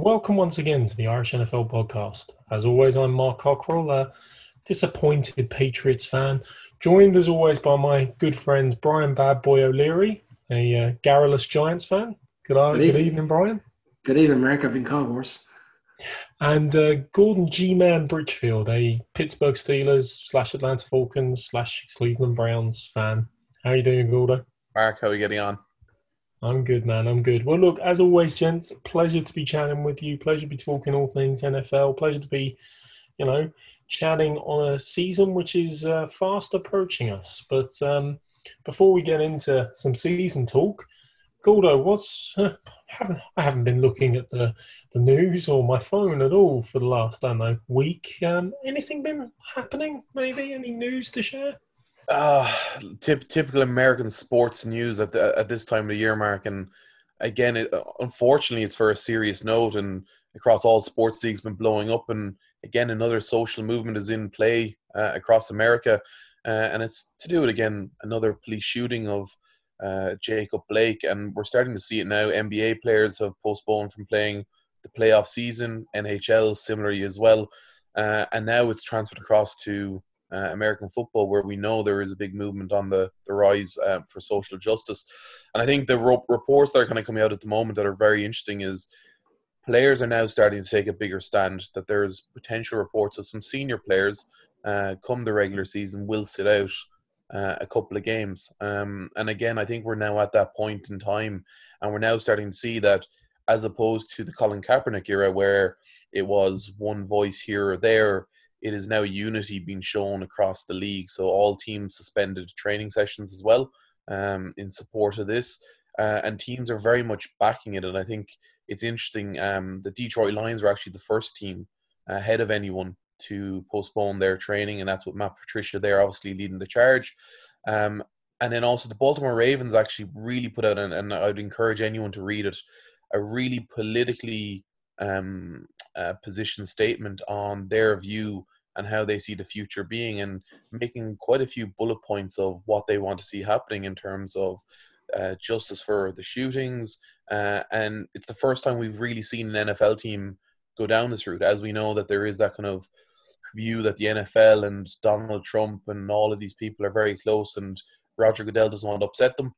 Welcome once again to the Irish NFL podcast. As always, I'm Mark Cockrell, a disappointed Patriots fan, joined as always by my good friends Brian Bad Boy O'Leary, a uh, garrulous Giants fan. Good, good, good evening. Brian. Good evening, Mark. I've been called worse. And uh, Gordon G Man Bridgefield, a Pittsburgh Steelers slash Atlanta Falcons slash Cleveland Browns fan. How are you doing, Gordo? Mark, how are you getting on? I'm good, man. I'm good. Well, look, as always, gents, pleasure to be chatting with you. Pleasure to be talking all things NFL. Pleasure to be, you know, chatting on a season which is uh, fast approaching us. But um, before we get into some season talk, Gordo, what's uh, haven't I haven't been looking at the the news or my phone at all for the last I don't know week. Um, anything been happening? Maybe any news to share? Uh, tip, typical American sports news at the, at this time of the year, Mark. And again, it, unfortunately, it's for a serious note, and across all sports leagues, been blowing up. And again, another social movement is in play uh, across America, uh, and it's to do with again another police shooting of uh, Jacob Blake, and we're starting to see it now. NBA players have postponed from playing the playoff season, NHL similarly as well, uh, and now it's transferred across to uh, American football, where we know there is a big movement on the, the rise um, for social justice. And I think the ro- reports that are kind of coming out at the moment that are very interesting is players are now starting to take a bigger stand, that there's potential reports of some senior players uh, come the regular season will sit out uh, a couple of games. Um, and again, I think we're now at that point in time, and we're now starting to see that as opposed to the Colin Kaepernick era, where it was one voice here or there it is now unity being shown across the league. So all teams suspended training sessions as well um, in support of this, uh, and teams are very much backing it. And I think it's interesting. Um, the Detroit Lions were actually the first team ahead of anyone to postpone their training, and that's what Matt Patricia there obviously leading the charge. Um, and then also the Baltimore Ravens actually really put out, and, and I'd encourage anyone to read it, a really politically um, position statement on their view and how they see the future being, and making quite a few bullet points of what they want to see happening in terms of uh, justice for the shootings. Uh, and it's the first time we've really seen an NFL team go down this route, as we know that there is that kind of view that the NFL and Donald Trump and all of these people are very close, and Roger Goodell doesn't want to upset them.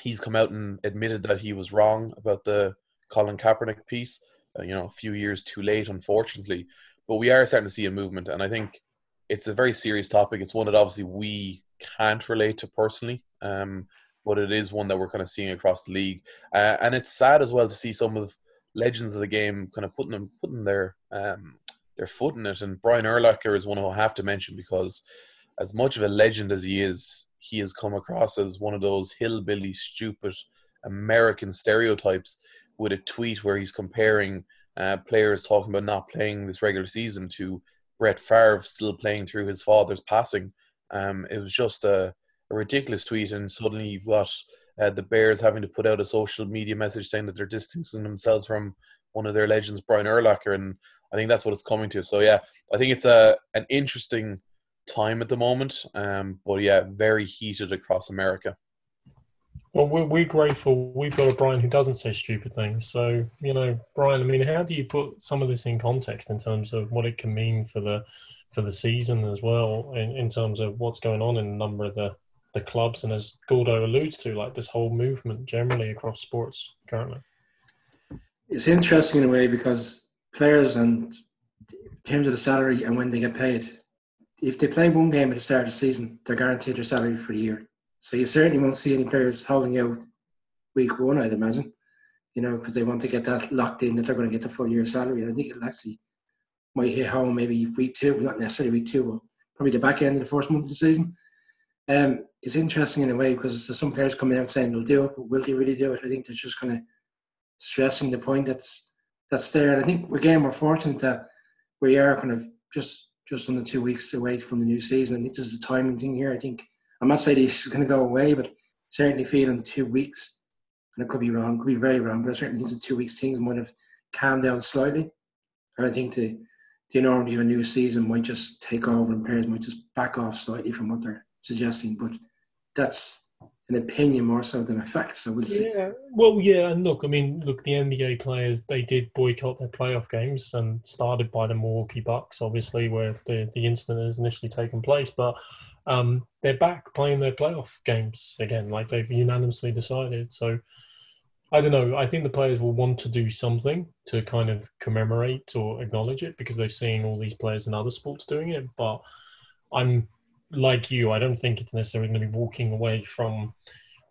He's come out and admitted that he was wrong about the Colin Kaepernick piece uh, you know, a few years too late, unfortunately. But we are starting to see a movement, and I think it's a very serious topic. It's one that obviously we can't relate to personally, um, but it is one that we're kind of seeing across the league, uh, and it's sad as well to see some of legends of the game kind of putting them putting their um, their foot in it. And Brian Urlacher is one who I have to mention because, as much of a legend as he is, he has come across as one of those hillbilly, stupid American stereotypes with a tweet where he's comparing uh, players talking about not playing this regular season to Brett Favre still playing through his father's passing. Um, it was just a, a, ridiculous tweet, and suddenly you've got uh, the Bears having to put out a social media message saying that they're distancing themselves from one of their legends, Brian Urlacher, and I think that's what it's coming to. So yeah, I think it's a an interesting time at the moment, um, but yeah, very heated across America. Well, we're, we're grateful. We've got a Brian who doesn't say stupid things. So, you know, Brian, I mean, how do you put some of this in context in terms of what it can mean for the for the season as well, in, in terms of what's going on in a number of the, the clubs, and as Gordo alludes to, like this whole movement generally across sports currently? It's interesting in a way because players and in terms of the salary and when they get paid, if they play one game at the start of the season, they're guaranteed their salary for the year. So you certainly won't see any players holding out week one, I'd imagine, you know, because they want to get that locked in that they're going to get the full year salary. And I think it'll actually might hit home maybe week two, not necessarily week two, but probably the back end of the first month of the season. Um, it's interesting in a way because there's some players coming out saying they'll do it, but will they really do it? I think they're just kind of stressing the point that's that's there. And I think again we're fortunate that we are kind of just just under two weeks away from the new season. I think this is a timing thing here. I think I'm not saying he's going to go away, but certainly feeling two weeks, and it could be wrong, could be very wrong, but I certainly think the two weeks things might have calmed down slightly. And I think the, the enormity of a new season might just take over and players might just back off slightly from what they're suggesting. But that's an opinion more so than a fact. So we'll see. Yeah. Well, yeah, and look, I mean, look, the NBA players they did boycott their playoff games and started by the Milwaukee Bucks, obviously, where the the incident has initially taken place, but. Um, they're back playing their playoff games again, like they've unanimously decided. So, I don't know. I think the players will want to do something to kind of commemorate or acknowledge it because they've seen all these players in other sports doing it. But I'm like you, I don't think it's necessarily going to be walking away from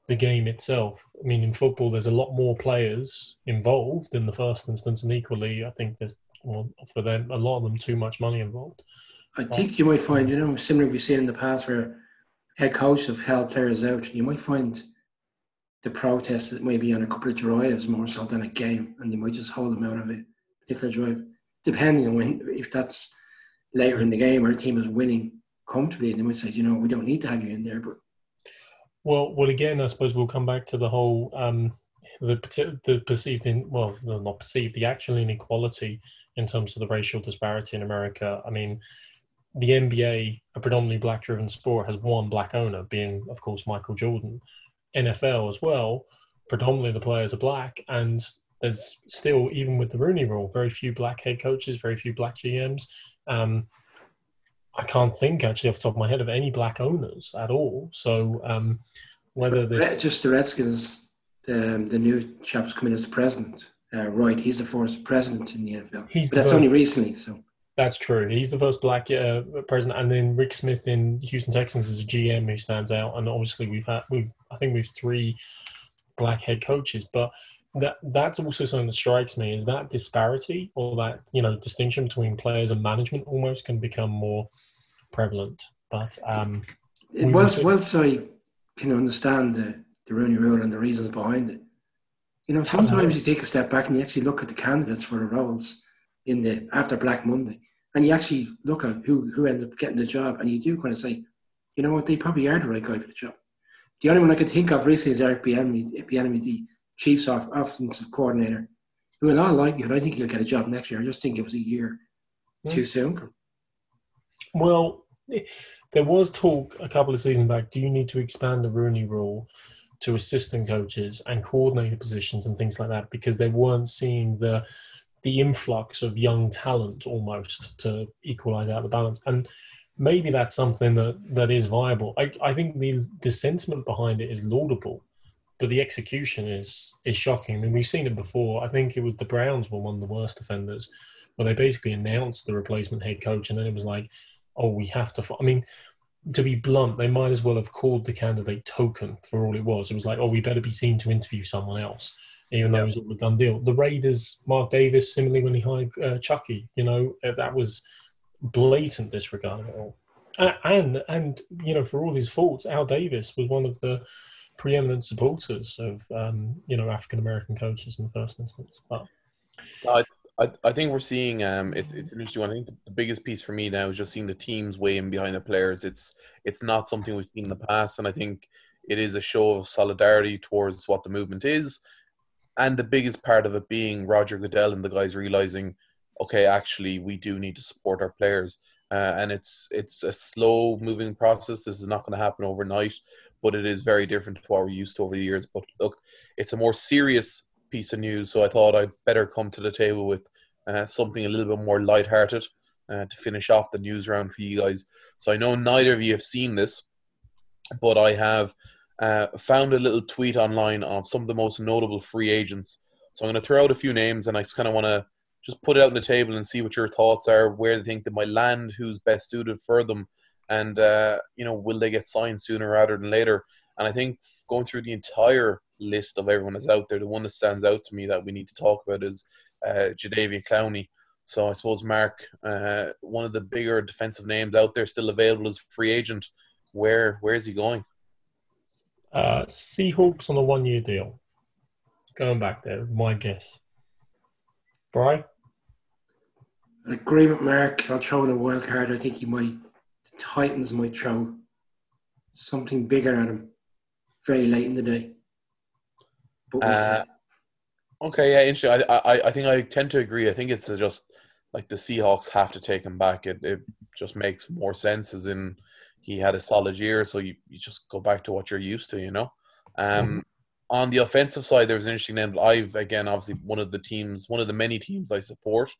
the game itself. I mean, in football, there's a lot more players involved in the first instance, and equally, I think there's well, for them a lot of them too much money involved. I think you might find, you know, similar we've seen in the past where head coaches have held players out. You might find the protests maybe on a couple of drives more so than a game, and you might just hold them out of a particular drive, depending on when if that's later in the game or the team is winning comfortably, and they might say, you know, we don't need to have you in there. But well, well, again, I suppose we'll come back to the whole um, the the perceived in well, not perceived, the actual inequality in terms of the racial disparity in America. I mean, the NBA, a predominantly black-driven sport, has one black owner, being of course Michael Jordan. NFL as well, predominantly the players are black, and there's still even with the Rooney Rule, very few black head coaches, very few black GMs. Um, I can't think actually off the top of my head of any black owners at all. So um, whether this just the Redskins, the, um, the new chap's coming as the president, uh, right? He's the first president in the NFL. He's but that's only recently, so. That's true. He's the first black uh, president, and then Rick Smith in Houston Texans is a GM who stands out. And obviously, we've had we've I think we've three black head coaches, but that that's also something that strikes me is that disparity or that you know distinction between players and management almost can become more prevalent. But um, once once I can understand the, the Rooney Rule and the reasons behind it, you know, sometimes you take a step back and you actually look at the candidates for the roles in the after Black Monday, and you actually look at who who ends up getting the job, and you do kind of say, you know what, they probably are the right guy for the job. The only one I could think of recently is Eric Bieniemy, the Chiefs offensive coordinator, who in all likelihood I think he'll get a job next year. I just think it was a year mm. too soon for him. Well, there was talk a couple of seasons back. Do you need to expand the Rooney Rule to assistant coaches and coordinator positions and things like that because they weren't seeing the the influx of young talent almost to equalize out the balance and maybe that's something that that is viable i, I think the the sentiment behind it is laudable but the execution is is shocking i mean we've seen it before i think it was the browns were one of the worst offenders where they basically announced the replacement head coach and then it was like oh, we have to. I mean, to be blunt, they might as well have called the candidate token for all it was. It was like, oh, we better be seen to interview someone else, even though it was all a done deal. The Raiders, Mark Davis, similarly when he hired uh, Chucky, you know, uh, that was blatant disregard of it all. And, and you know, for all his faults, Al Davis was one of the preeminent supporters of um, you know African American coaches in the first instance. But I, I, I think we're seeing um it, it's an interesting one. I think the, the, biggest piece for me now is just seeing the teams weigh in behind the players. It's it's not something we've seen in the past, and I think it is a show of solidarity towards what the movement is, and the biggest part of it being Roger Goodell and the guys realizing, okay, actually we do need to support our players, uh, and it's it's a slow moving process. This is not going to happen overnight, but it is very different to what we're used to over the years. But look, it's a more serious piece of news, so I thought I'd better come to the table with uh, something a little bit more lighthearted uh, to finish off the news round for you guys. So I know neither of you have seen this, but I have uh, found a little tweet online of some of the most notable free agents. So I'm going to throw out a few names, and I just kind of want to just put it out on the table and see what your thoughts are, where they think they might land, who's best suited for them, and uh, you know, will they get signed sooner rather than later? And I think going through the entire list of everyone that's out there, the one that stands out to me that we need to talk about is uh, Jadeveon Clowney. So I suppose Mark, uh, one of the bigger defensive names out there, still available as free agent. Where where is he going? Uh, Seahawks on a one year deal. Going back there, my guess. Brian? Agreement, Mark. I'll throw in a wild card. I think he might. The Titans might throw something bigger at him very late in the day. Uh, okay, yeah, interesting. I, I, I think I tend to agree. I think it's just like the Seahawks have to take him back. It, it just makes more sense as in he had a solid year, so you, you just go back to what you're used to, you know. Um, mm-hmm. On the offensive side, there was an interesting name. I've again, obviously, one of the teams, one of the many teams I support.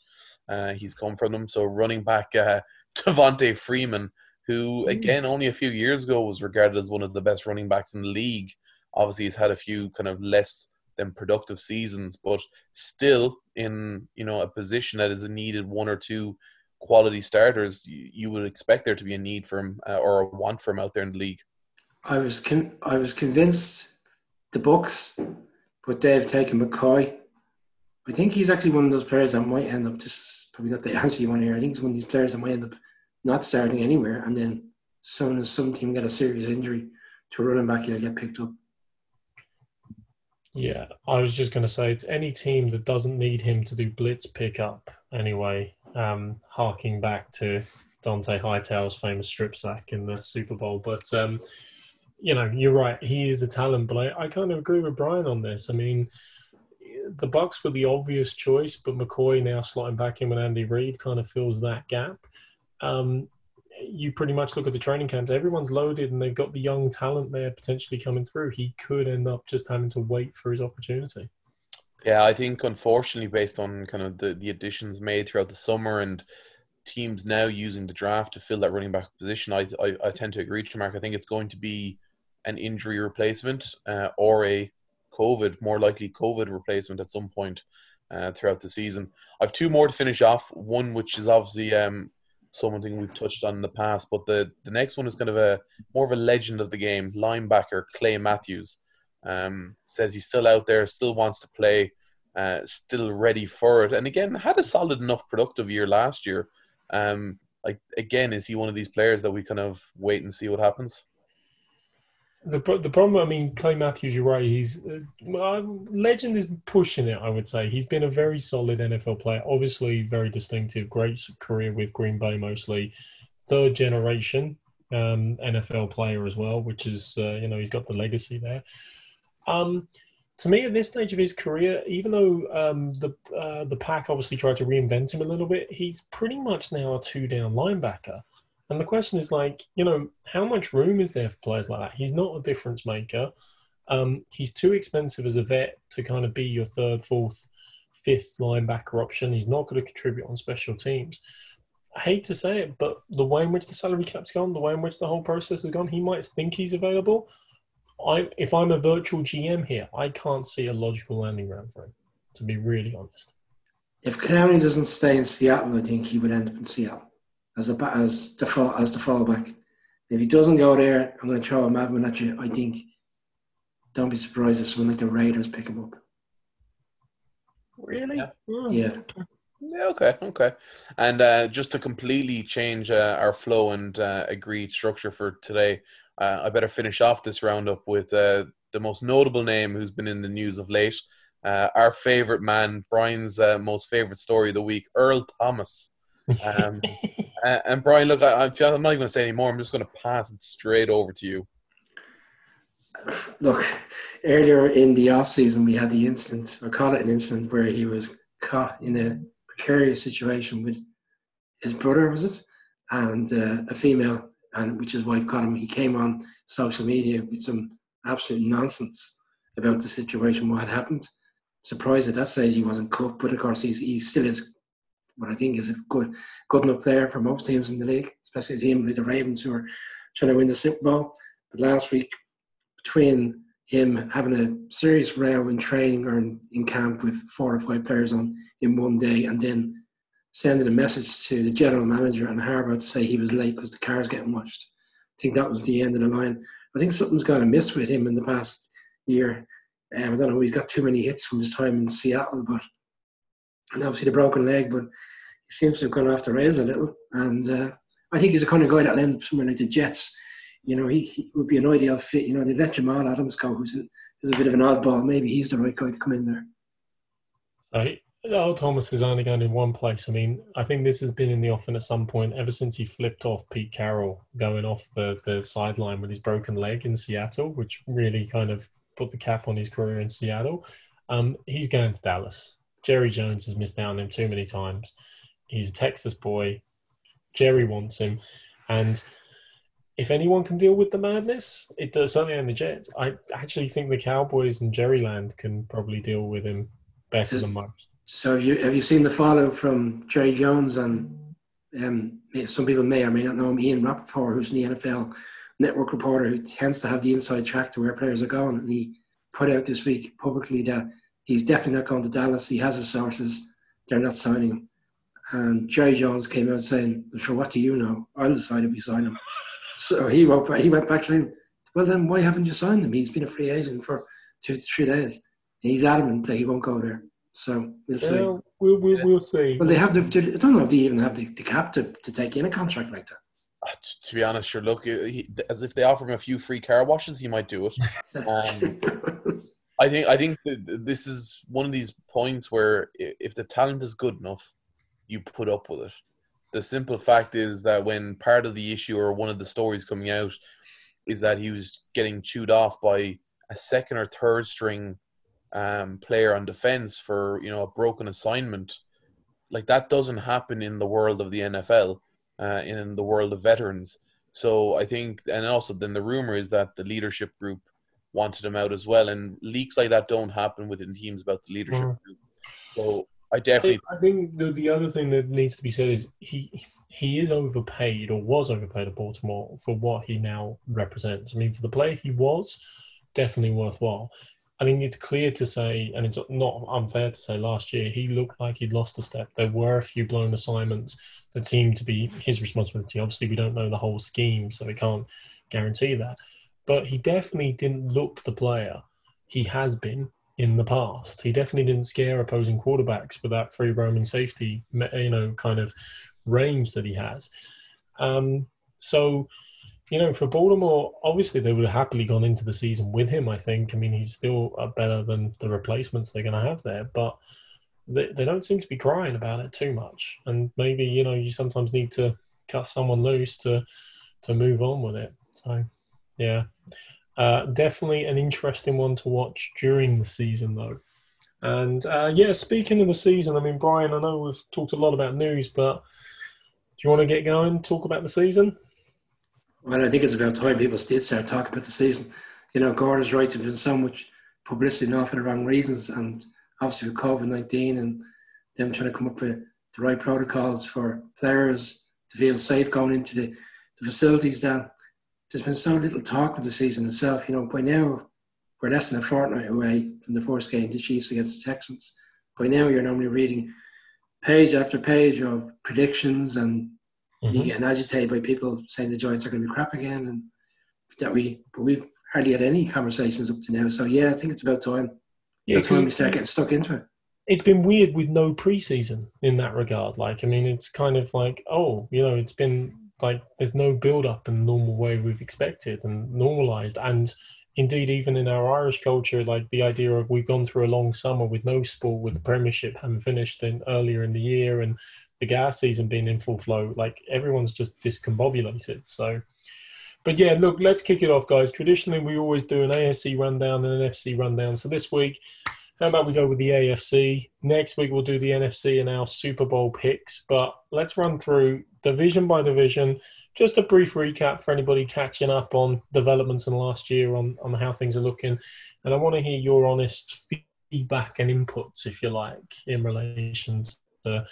Uh, he's come from them. So running back uh, Devonta Freeman, who mm. again only a few years ago was regarded as one of the best running backs in the league. Obviously, he's had a few kind of less than productive seasons, but still in you know a position that is needed one or two quality starters. You, you would expect there to be a need for him uh, or a want for him out there in the league. I was con- I was convinced the Bucks, but they've taken McCoy. I think he's actually one of those players that might end up just probably not the answer you want to hear. I think he's one of these players that might end up not starting anywhere, and then as soon as some team get a serious injury to a running back, he'll get picked up. Yeah, I was just going to say it's any team that doesn't need him to do blitz pickup anyway. Um, harking back to Dont'a Hightower's famous strip sack in the Super Bowl, but um, you know, you're right. He is a talent, but I, I kind of agree with Brian on this. I mean, the Bucks were the obvious choice, but McCoy now slotting back in with Andy Reid kind of fills that gap. Um, you pretty much look at the training camps. Everyone's loaded, and they've got the young talent there potentially coming through. He could end up just having to wait for his opportunity. Yeah, I think unfortunately, based on kind of the, the additions made throughout the summer and teams now using the draft to fill that running back position, I, I, I tend to agree to Mark. I think it's going to be an injury replacement uh, or a COVID, more likely COVID replacement at some point uh, throughout the season. I have two more to finish off. One, which is obviously um, something we've touched on in the past, but the, the next one is kind of a more of a legend of the game. Linebacker Clay Matthews um, says he's still out there, still wants to play, uh, still ready for it. And again, had a solid enough productive year last year. Um, like again, is he one of these players that we kind of wait and see what happens? The the problem, I mean, Clay Matthews, you're right. He's uh, legend is pushing it. I would say he's been a very solid NFL player. Obviously, very distinctive, great career with Green Bay, mostly third generation um, NFL player as well, which is uh, you know he's got the legacy there. Um, to me, at this stage of his career, even though um, the uh, the pack obviously tried to reinvent him a little bit, he's pretty much now a two down linebacker. And the question is like, you know, how much room is there for players like that? He's not a difference maker. Um, he's too expensive as a vet to kind of be your third, fourth, fifth linebacker option. He's not going to contribute on special teams. I hate to say it, but the way in which the salary cap's gone, the way in which the whole process has gone, he might think he's available. I, if I'm a virtual GM here, I can't see a logical landing ground for him, to be really honest. If Clowney doesn't stay in Seattle, I think he would end up in Seattle as a as the fall, as the fallback. If he doesn't go there, I'm going to throw a madman at you. I think. Don't be surprised if someone like the Raiders pick him up. Really? Yeah. Oh. Yeah. Yeah. Okay. Okay. And uh, just to completely change uh, our flow and uh, agreed structure for today, uh, I better finish off this roundup with uh, the most notable name who's been in the news of late. Uh, our favorite man, Brian's most favorite story of the week, Earl Thomas. Um, and Brian, look, I, am not even going to say anymore. I'm just going to pass it straight over to you. Look, earlier in the off season, we had the incident, I call it an incident, where he was caught in a precarious situation with his brother, was it, and uh, a female, and which his wife caught him. He came on social media with some absolute nonsense about the situation, what had happened. Surprised at that stage he wasn't cut, but of course he's, he still is what I think is a good good enough player for most teams in the league, especially a team like the Ravens who are trying to win the Super Bowl. But last week, between him having a serious row in training or in, in camp with four or five players on in one day, and then sending a message to the general manager and Harbaugh to say he was late because the car's getting washed. I think that was the end of the line. I think something's got a miss with him in the past year. Um, I don't know. He's got too many hits from his time in Seattle, but and obviously the broken leg, but he seems to have gone off the rails a little. And uh, I think he's the kind of guy that'll end up somewhere like the Jets. You know, he, he would be an ideal fit. You know, they let Jamal Adams go, who's a, who's a bit of an oddball. Maybe he's the right guy to come in there. So, Earl Thomas is only going in one place. I mean, I think this has been in the offing at some point ever since he flipped off Pete Carroll going off the, the sideline with his broken leg in Seattle, which really kind of put the cap on his career in Seattle. Um, he's going to Dallas. Jerry Jones has missed out on him too many times. He's a Texas boy. Jerry wants him, and if anyone can deal with the madness, it does certainly on the Jets. I actually think the Cowboys and Jerryland can probably deal with him better So- than most. So have you have you seen the follow from Jerry Jones and um, some people may or may not know him, Ian Rapoport, who's the NFL network reporter who tends to have the inside track to where players are going, and he put out this week publicly that he's definitely not going to Dallas. He has his sources; they're not signing him. And Jerry Jones came out saying, "Sure, what do you know? I'll decide if we sign him." So he wrote, back- he went back saying, "Well, then why haven't you signed him? He's been a free agent for two to three days, and he's adamant that he won't go there." So we'll see. Yeah, we'll, we'll, we'll see. Well, they have the. I don't know if they even have the, the cap to, to take in a contract like Uh, t- To be honest, sure. Look, he, as if they offer him a few free car washes, he might do it. that. I think I think th- th- this is one of these points where if the talent is good enough, you put up with it. The simple fact is that when part of the issue or one of the stories coming out is that he was getting chewed off by a second or third string um, player on defense for you know a broken assignment, like that doesn't happen in the world of the NFL, uh, in the world of veterans. So I think, and also then the rumor is that the leadership group wanted him out as well. And leaks like that don't happen within teams about the leadership Mhm. group. So I definitely think, I think the, the other thing that needs to be said is he he is overpaid or was overpaid at Baltimore for what he now represents. I mean, for the player he was, definitely worthwhile. I mean, it's clear to say, and it's not unfair to say, last year he looked like he'd lost a step. There were a few blown assignments that seemed to be his responsibility. Obviously, we don't know the whole scheme, so we can't guarantee that. But he definitely didn't look the player he has been in the past. He definitely didn't scare opposing quarterbacks with that free roaming safety, you know, kind of range that he has. Um, so, you know, for Baltimore, obviously they would have happily gone into the season with him. I think. I mean, he's still uh, better than the replacements they're going to have there, but they, they don't seem to be crying about it too much. And maybe you know you sometimes need to cut someone loose to to move on with it. So, yeah. Uh, definitely an interesting one to watch during the season, though. And uh, yeah, speaking of the season, I mean, Brian, I know we've talked a lot about news, but do you want to get going? Talk about the season? well, I think it's about time people did start talking about the season. You know, Gordon's right. There's been so much publicity now for the wrong reasons, and obviously with COVID nineteen and them trying to come up with the right protocols for players to feel safe going into the, the facilities. That there's been so little talk of the season itself. You know, by now we're less than a fortnight away from the first game, the Chiefs against the Texans. By now, you're normally reading page after page of predictions and you mm-hmm. getting agitated by people saying the Giants are going to be crap again, and that we, but we've hardly had any conversations up to now. So yeah, I think it's about time. Yeah, about time we start getting stuck into it. it's been weird with no preseason in that regard. Like, I mean, it's kind of like, oh, you know, it's been like there's no build up in the normal way we've expected and normalized. And indeed, even in our Irish culture, like the idea of we've gone through a long summer with no sport, with the Premiership having finished in earlier in the year and the gas season being in full flow, like everyone's just discombobulated. So, but yeah, look, let's kick it off, guys. Traditionally, we always do an AFC rundown and an FC rundown. So this week, how about we go with the AFC? Next week we'll do the NFC and our Super Bowl picks. But let's run through division by division. Just a brief recap for anybody catching up on developments in last year on, on how things are looking. And I want to hear your honest feedback and inputs, if you like, in relation to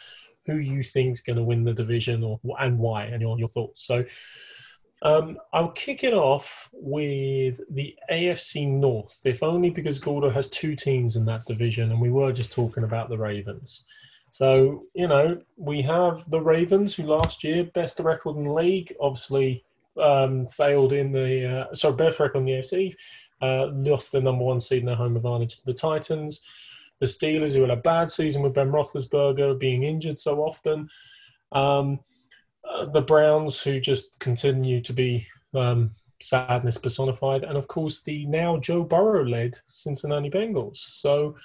who you think's going to win the division or and why, and your, your thoughts. So um, I'll kick it off with the AFC North, if only because Gordo has two teams in that division, and we were just talking about the Ravens. So, you know, we have the Ravens, who last year, best record in the league, obviously um, failed in the, uh, sorry, best record in the AFC, uh, lost the number one seed in their home advantage to the Titans. The Steelers, who had a bad season with Ben Roethlisberger being injured so often. Um, uh, the Browns, who just continue to be um, sadness personified, and of course the now Joe Burrow-led Cincinnati Bengals. So,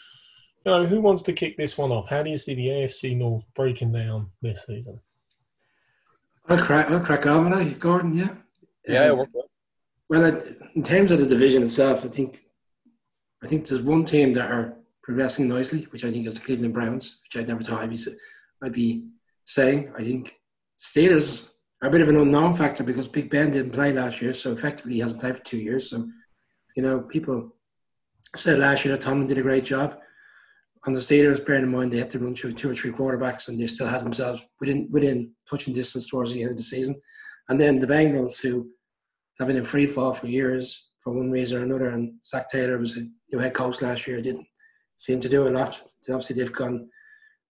you know, who wants to kick this one off? How do you see the AFC North breaking down this season? I'll crack. I'll crack on with that, Gordon. Yeah. yeah, Um. Well, in terms of the division itself, I think I think there's one team that are progressing nicely, which I think is the Cleveland Browns, which I never thought I'd be, s- I'd be saying. I think Steelers are a bit of an unknown factor because Big Ben didn't play last year, so effectively he hasn't played for two years. So, you know, people said last year that Tomlin did a great job. On the Steelers, bearing in mind they had to run through two or three quarterbacks and they still had themselves within within touching distance towards the end of the season. And then the Bengals, who have been in free fall for years for one reason or another, and Zac Taylor was a new head coach last year, didn't seem to do a lot. Obviously, they've gone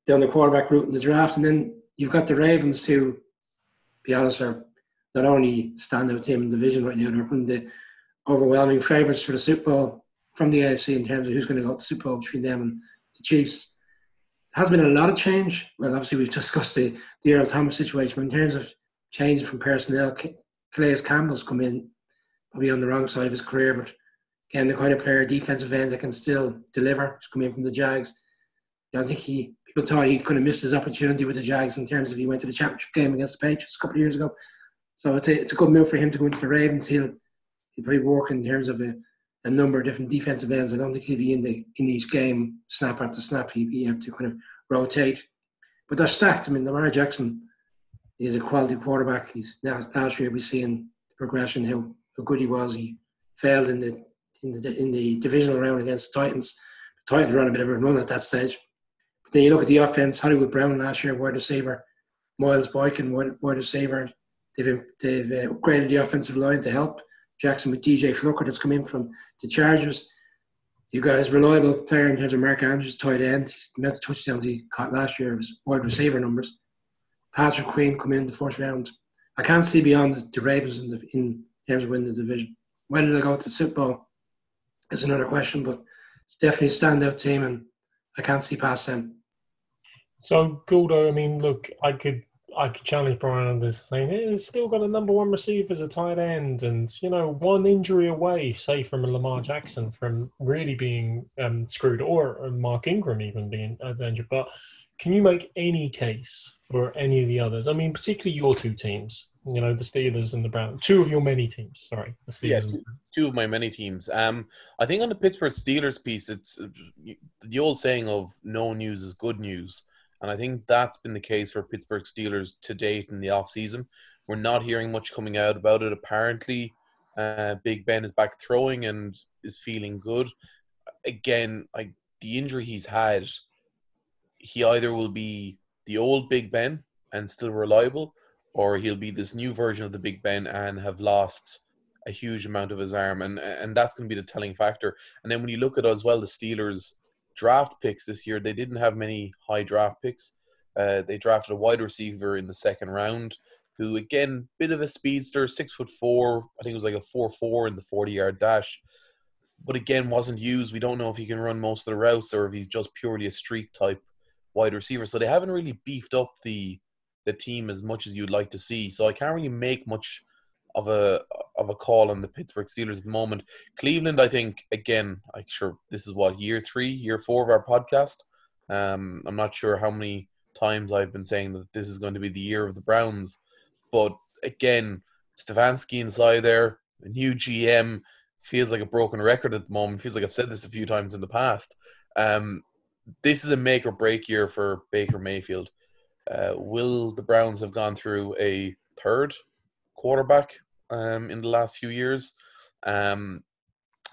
down the quarterback route in the draft, and then you've got the Ravens, who, be honest, are not only standout team in the division right now, they're one of the overwhelming favourites for the Super Bowl from the AFC in terms of who's going to go to the Super Bowl between them and the Chiefs. Has been a lot of change. Well, obviously we've discussed the the Earl Thomas situation, in terms of change from personnel, Calais Campbell's come in probably on the wrong side of his career, but again the kind of player, defensive end that can still deliver. He's come in from the Jags. I think he people thought he could have missed his opportunity with the Jags in terms of he went to the championship game against the Patriots a couple of years ago. So it's a, it's a good move for him to go into the Ravens. He'll he'll probably work in terms of a a number of different defensive ends. I don't think he'll be in the in each game snap after snap. He he have to kind of rotate, but they're stacked. I mean, Lamar Jackson is a quality quarterback. He's now last year we seeing the progression how, how good he was. He failed in the in the in the divisional round against the Titans. The Titans ran a bit of a run at that stage. Then you look at the offense. Hollywood Brown last year wide receiver, Miles Boykin wide, receiver. They've they've uh, upgraded the offensive line to help. Jackson with DJ Fluker that's come in from the Chargers. You guys, reliable player in terms of Mark Andrews, tight end. He's met the touchdowns he caught last year, his wide receiver numbers. Patrick Queen come in the first round. I can't see beyond the Ravens in, the, in terms of winning the division. Whether they go to the Super Bowl is another question, but it's definitely a standout team, and I can't see past them. So, Gordo, I mean, look, I could I could challenge Brian on this saying he's still got a number one receiver as a tight end, and you know one injury away, say from a Lamar Jackson, from really being um, screwed, or Mark Ingram even being injured. But can you make any case for any of the others? I mean, particularly your two teams. You know, the Steelers and the Browns. Two of your many teams. Sorry, the Steelers. Yeah, two, two of my many teams. Um, I think on the Pittsburgh Steelers piece, it's uh, the old saying of "no news is good news." And I think that's been the case for Pittsburgh Steelers to date in the offseason. We're not hearing much coming out about it. Apparently, uh, Big Ben is back throwing and is feeling good. Again, like the injury he's had, he either will be the old Big Ben and still reliable, or he'll be this new version of the Big Ben and have lost a huge amount of his arm, and and that's going to be the telling factor. And then when you look at as well the Steelers draft picks this year, they didn't have many high draft picks. Uh, they drafted a wide receiver in the second round, who again, bit of a speedster, six foot four. I think it was like a four four in the forty yard dash, but again wasn't used. We don't know if he can run most of the routes or if he's just purely a streak type wide receiver. So they haven't really beefed up the the team as much as you'd like to see. So I can't really make much of a of a call on the Pittsburgh Steelers at the moment. Cleveland, I think, again, I'm sure this is what year three, year four of our podcast. Um, I'm not sure how many times I've been saying that this is going to be the year of the Browns, but again, Stefanski inside there, a new GM feels like a broken record at the moment. Feels like I've said this a few times in the past. Um, this is a make or break year for Baker Mayfield. Uh, will the Browns have gone through a third quarterback um, in the last few years. Um,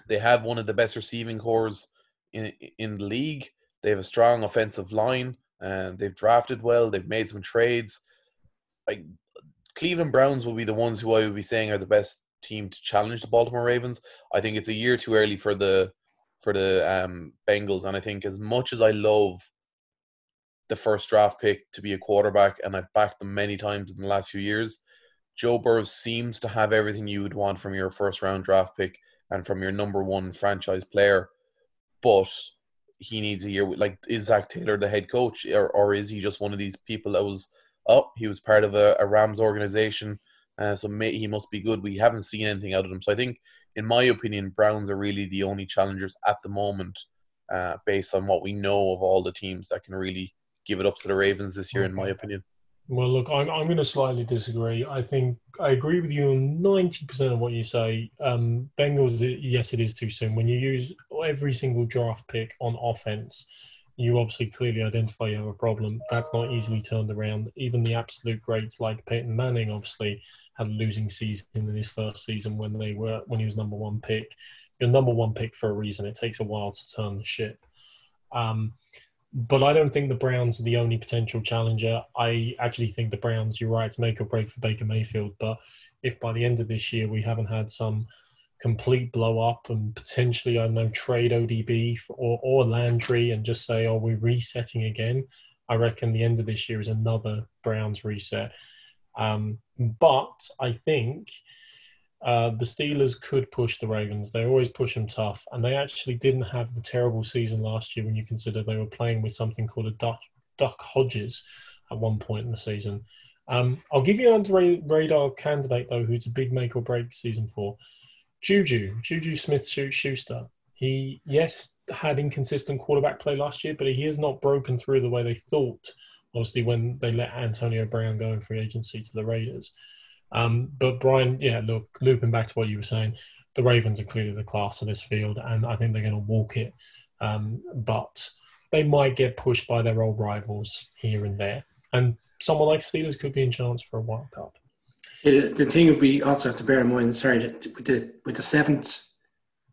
they have one of the best receiving cores in in the league. They have a strong offensive line, and they've drafted well. They've made some trades. Like Cleveland Browns will be the ones who I would be saying are the best team to challenge the Baltimore Ravens. I think it's a year too early for the for the um, Bengals, and I think as much as I love the first draft pick to be a quarterback, and I've backed them many times in the last few years. Joe Burrow seems to have everything you would want from your first round draft pick and from your number one franchise player, but he needs a year. Like, is Zac Taylor the head coach, or, or is he just one of these people that was oh he was part of a, a Rams organization, uh, so may, he must be good. We haven't seen anything out of him. So I think, in my opinion, Browns are really the only challengers at the moment, uh, based on what we know of all the teams that can really give it up to the Ravens this year, in my opinion. Well, look, I'm, I'm going to slightly disagree. I think I agree with you on 90% of what you say. Um, Bengals, yes, it is too soon. When you use every single draft pick on offense, you obviously clearly identify you have a problem. That's not easily turned around. Even the absolute greats like Peyton Manning obviously had a losing season in his first season when they were when he was number one pick. You're number one pick for a reason. It takes a while to turn the ship. Um, but I don't think the Browns are the only potential challenger. I actually think the Browns, you're right, to make or break for Baker Mayfield. But if by the end of this year we haven't had some complete blow up and potentially, I don't know, trade ODB for, or, or Landry and just say, oh, we're resetting again, I reckon the end of this year is another Browns reset. Um, but I think uh, the Steelers could push the Ravens. They always push them tough, and they actually didn't have the terrible season last year when you consider they were playing with something called a Duck, Duck Hodges at one point in the season. Um, I'll give you another radar candidate though, who's a big make or break season for Juju, Juju Smith Schuster. He yes had inconsistent quarterback play last year, but he has not broken through the way they thought. Obviously, when they let Antonio Brown go in free agency to the Raiders. Um, but Brian, yeah, look, looping back to what you were saying, the Ravens are clearly the class of this field, and I think they're going to walk it. Um, but they might get pushed by their old rivals here and there, and someone like Steelers could be in chance for a wild card. Yeah, the thing we also have to bear in mind, sorry, that with the with the seventh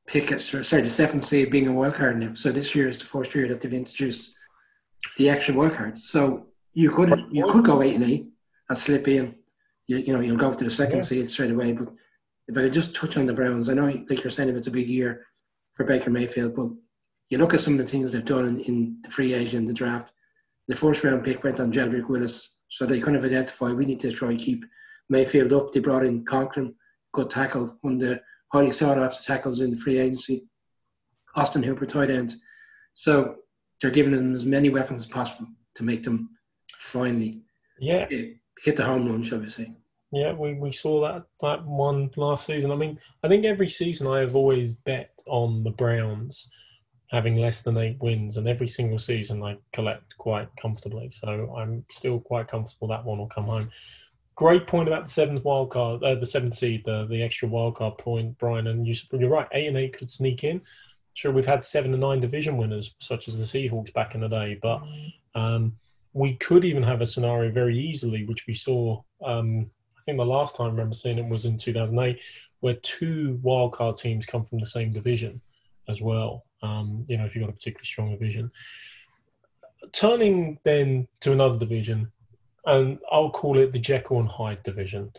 pick, sorry, the seventh seed being a wild card now. So this year is the first year that they've introduced the extra wild card. So you could you could go eight and eight and slip in you, you know you'll go to the second yeah. seed straight away. But if I could just touch on the Browns, I know like you're saying it's a big year for Baker Mayfield, but you look at some of the things they've done in, in the free agent, the draft. The first round pick went on Jedrick Wills, so they kind of identify we need to try and keep Mayfield up. They brought in Conklin, good tackle, one of the highly sought after tackles in the free agency. Austin Hooper, tight end. So they're giving them as many weapons as possible to make them finally yeah hit the home run, shall we say. Yeah, we, we saw that that one last season. I mean, I think every season I have always bet on the Browns having less than eight wins, and every single season I collect quite comfortably. So I'm still quite comfortable that one will come home. Great point about the seventh wild card, uh, the seventh seed, the the extra wild card point, Brian. And you, you're right, eight and eight could sneak in. Sure, we've had seven and nine division winners, such as the Seahawks back in the day, but um, we could even have a scenario very easily, which we saw. Um, I think the last time I remember seeing it was in 2008, where two wildcard teams come from the same division as well. Um, you know, if you've got a particularly strong division. Turning then to another division, and I'll call it the Jekyll and Hyde division.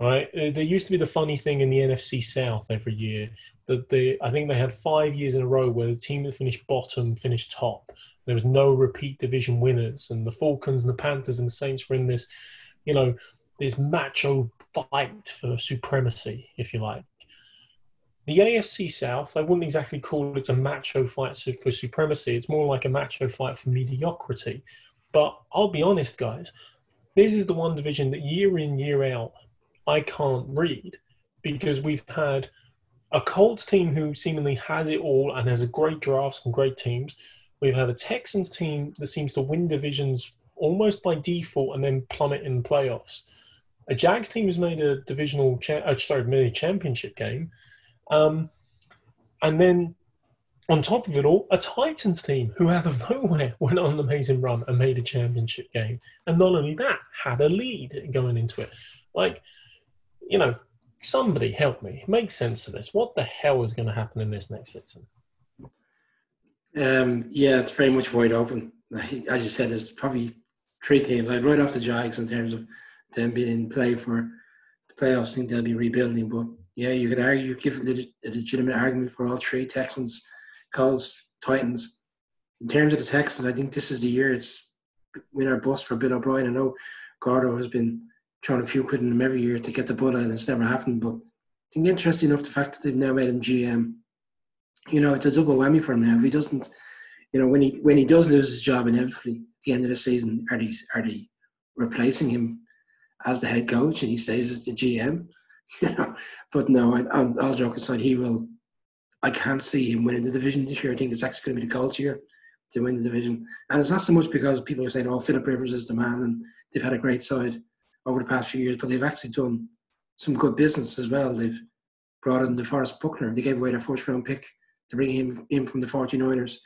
Right, uh, there used to be the funny thing in the NFC South every year that they, I think they had five years in a row where the team that finished bottom finished top, there was no repeat division winners, and the Falcons and the Panthers and the Saints were in this, you know, this macho fight for supremacy, if you like. The AFC South, I wouldn't exactly call it a macho fight for supremacy. It's more like a macho fight for mediocrity. But I'll be honest, guys, this is the one division that year in, year out, I can't read because we've had a Colts team who seemingly has it all and has a great draft, some great teams. We've had a Texans team that seems to win divisions almost by default and then plummet in playoffs. A Jags team has made a divisional, cha- uh, sorry, made a championship game, um, and then on top of it all, a Titans team who out of nowhere went on an amazing run and made a championship game, and not only that, had a lead going into it. Like, you know, somebody help me make sense of this. What the hell is going to happen in this next season? Um, yeah, it's very much wide open. As you said, there's probably three teams. I'd write off the Jags in terms of them being in play for the playoffs. I think they'll be rebuilding. But yeah, you could argue, give a legitimate argument for all three Texans, Colts, Titans. In terms of the Texans, I think this is the year it's win our bust for Bill O'Brien. I know Gordo has been trying a few quid in him every year to get the butt and it's never happened. But I think interesting enough the fact that they've now made him GM you know, it's a double whammy for him now. If he doesn't, you know, when he when he does lose his job inevitably at the end of the season, are they are they replacing him as the head coach and he stays as the GM? You know, but no, I, I'm, all joking aside, he will. I can't see him winning the division this year. I think it's actually going to be the Colts year to win the division, and it's not so much because people are saying, "Oh, Philip Rivers is the man," and they've had a great side over the past few years, but they've actually done some good business as well. They've brought in DeForest Buckner. They gave away their first round pick to bring him in from the 49ers.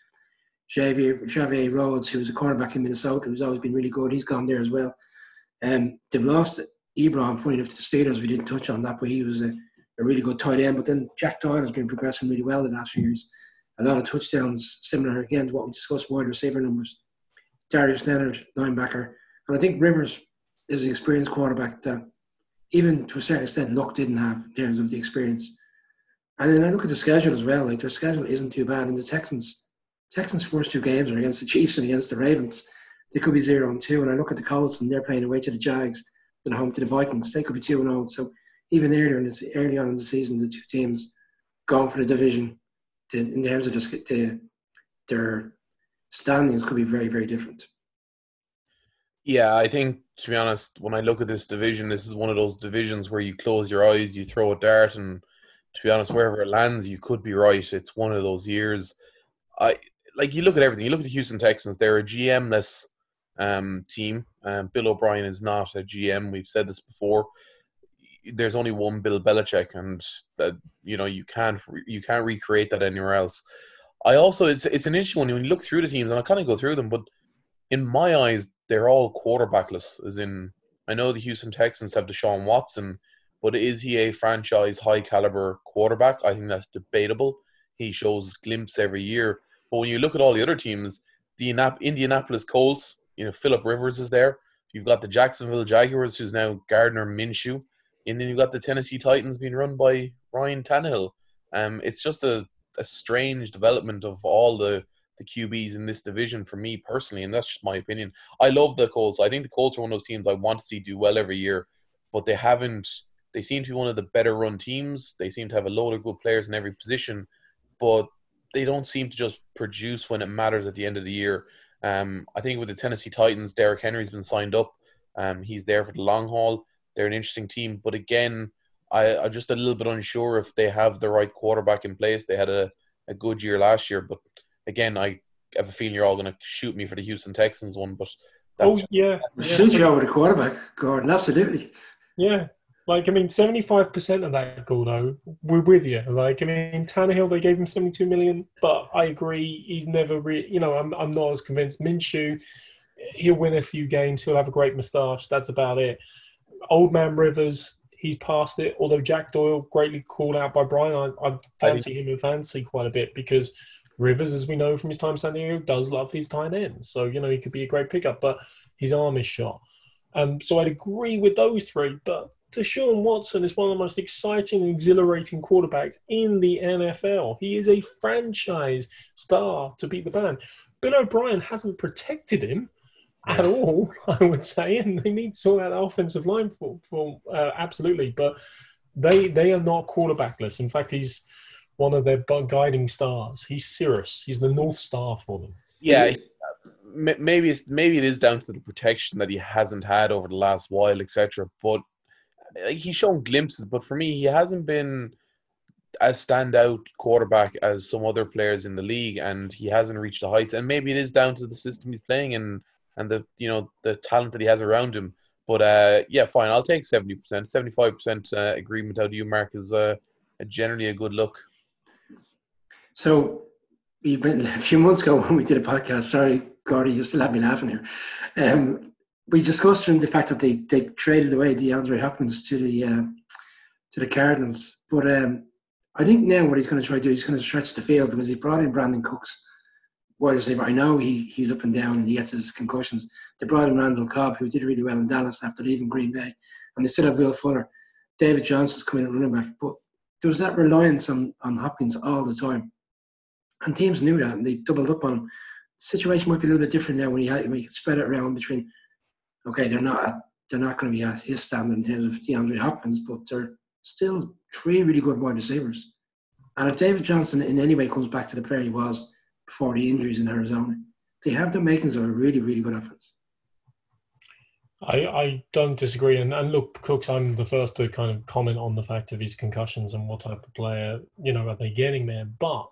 Xavier, Xavier Rhodes, who was a cornerback in Minnesota, who's always been really good. He's gone there as well. Um, they've lost Ebron, funny enough, to the Steelers. We didn't touch on that, but he was a, a really good tight end. But then Jack Doyle has been progressing really well the last few years. A lot of touchdowns, similar again to what we discussed, wide receiver numbers. Darius Leonard, linebacker. And I think Rivers is an experienced quarterback that, even to a certain extent, Luck didn't have in terms of the experience. And then I look at the schedule as well. Like their schedule isn't too bad. And the Texans, Texans' first two games are against the Chiefs and against the Ravens. They could be zero and two. And I look at the Colts and they're playing away to the Jags and home to the Vikings. They could be two and zero. So even earlier in the, early on in the season, the two teams going for the division to, in terms of just the, their standings could be very very different. Yeah, I think to be honest, when I look at this division, this is one of those divisions where you close your eyes, you throw a dart, and to be honest, wherever it lands, you could be right. It's one of those years. I like you look at everything. You look at the Houston Texans; they're a GM-less um, team. Um, Bill O'Brien is not a GM. We've said this before. There's only one Bill Belichick, and uh, you know you can't you can't recreate that anywhere else. I also it's it's an issue when you look through the teams, and I kind of go through them, but in my eyes, they're all quarterbackless. As in, I know the Houston Texans have Deshaun Watson, but is he a franchise high caliber quarterback? I think that's debatable. He shows glimpse every year, but when you look at all the other teams, the Indianapolis Colts, you know, Philip Rivers is there. You've got the Jacksonville Jaguars, who's now Gardner Minshew, and then you've got the Tennessee Titans being run by Ryan Tannehill. Um, it's just a, a strange development of all the the QBs in this division for me personally, and that's just my opinion. I love the Colts. I think the Colts are one of those teams I want to see do well every year, but they haven't. They seem to be one of the better run teams. They seem to have a load of good players in every position, but they don't seem to just produce when it matters at the end of the year. Um, I think with the Tennessee Titans, Derrick Henry's been signed up. Um, he's there for the long haul. They're an interesting team, but again, I, I'm just a little bit unsure if they have the right quarterback in place. They had a, a good year last year, but again, I have a feeling you're all going to shoot me for the Houston Texans one. But oh yeah, yeah. shoot you over the quarterback, Gordon. Absolutely. Yeah, like, I mean, 75% of that though, we're with you. Like, I mean, Tannehill, they gave him 72 million, but I agree, he's never really, you know, I'm, I'm not as convinced. Minshew, he'll win a few games, he'll have a great moustache. That's about it. Old man Rivers, he's past it. Although Jack Doyle, greatly called out by Brian, I, I fancy him in fancy quite a bit because Rivers, as we know from his time in San Diego, does love his tight ends. So, you know, he could be a great pickup, but his arm is shot. Um, so I'd agree with those three, but Deshaun Watson is one of the most exciting and exhilarating quarterbacks in the NFL. He is a franchise star to beat the band. Bill O'Brien hasn't protected him at all, I would say, and they need to sort out the offensive line for, for uh, absolutely. But they they are not quarterbackless. In fact, he's one of their guiding stars. He's Sirius. He's the North Star for them. Yeah, maybe it's maybe it is down to the protection that he hasn't had over the last while, etc. But like he's shown glimpses, but for me, he hasn't been as standout quarterback as some other players in the league, and he hasn't reached the heights. And maybe it is down to the system he's playing in and the you know the talent that he has around him. But uh, yeah, fine. I'll take seventy percent. Seventy-five percent uh, agreement How do you, Mark, is uh, generally a good look. So, a few months ago when we did a podcast. Sorry, Gordy, you still have me laughing here. Um, we discussed from the fact that they, they traded away DeAndre Hopkins to the uh, to the Cardinals, but um, I think now what he's going to try to do, he's going to stretch the field because he brought in Brandin Cooks, wide receiver. I know he he's up and down and he gets his concussions. They brought in Randall Cobb, who did really well in Dallas after leaving Green Bay, and they still have Will Fuller. David Johnson's coming in running back, but there was that reliance on, on Hopkins all the time, and teams knew that and they doubled up on him. The situation might be a little bit different now when you when you can spread it around between okay, they're not at, they're not going to be at his standard in terms of DeAndre Hopkins, but they're still three really good wide receivers. And if David Johnson in any way comes back to the player he was before the injuries in Arizona, they have the makings of a really, really good offense. I, I don't disagree. And, and look, Cooks, I'm the first to kind of comment on the fact of his concussions and what type of player, you know, are they getting there. But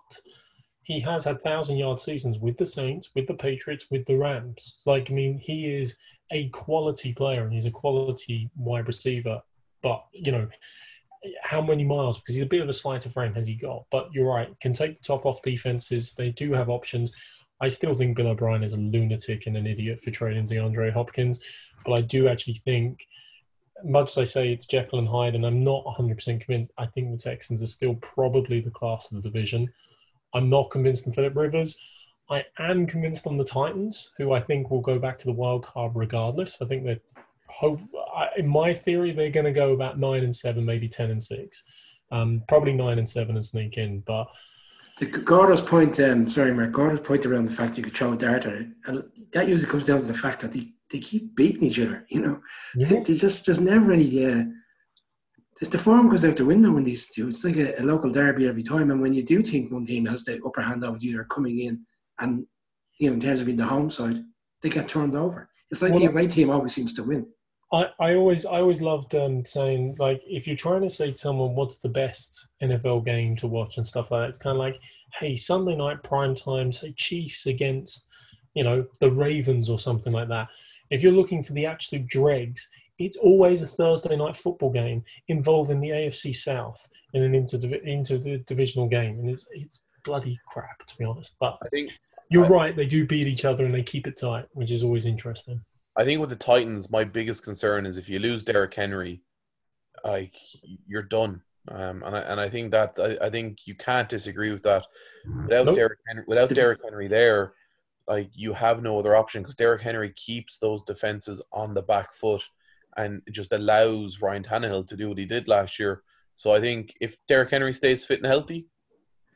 he has had thousand yard seasons with the Saints, with the Patriots, with the Rams. Like, I mean, he is a quality player and he's a quality wide receiver. But, you know, how many miles? Because he's a bit of a slighter frame has he got? But you're right, can take the top off defenses. They do have options. I still think Bill O'Brien is a lunatic and an idiot for trading DeAndre Hopkins, but I do actually think, much as I say it's Jekyll and Hyde, and I'm not 100% convinced, I think the Texans are still probably the class of the division. I'm not convinced on Philip Rivers. I am convinced on the Titans, who I think will go back to the wild card regardless. I think that, hope, in my theory, they're going to go about nine and seven, maybe ten and six, um, probably nine and seven and sneak in. But the Gordo's point, um, sorry, Mark, Gordo's point around the fact you could throw a dart at it, and that usually comes down to the fact that they, they keep beating each other. You know, yeah. they just there's never any. Uh, the form goes out the window when these two. It's like a, a, local derby every time, and when you do think one team has the upper hand over you, they're coming in, and you know, in terms of being the home side, they get turned over. It's like well, the away team always seems to win. I, I always I always loved um, saying like if you're trying to say to someone what's the best NFL game to watch and stuff like that, it's kind of like hey Sunday night prime time say Chiefs against you know the Ravens or something like that. If you're looking for the absolute dregs, it's always a Thursday night football game involving the AFC South in an inter interdivisional game, and it's it's bloody crap to be honest. But I think you're I, right; they do beat each other and they keep it tight, which is always interesting. I think with the Titans, my biggest concern is if you lose Derrick Henry, like you're done. Um, and I and I think that I, I think you can't disagree with that. Without nope. Derrick Henry, without Derrick Henry there, like you have no other option because Derrick Henry keeps those defenses on the back foot and just allows Ryan Tannehill to do what he did last year. So I think if Derrick Henry stays fit and healthy,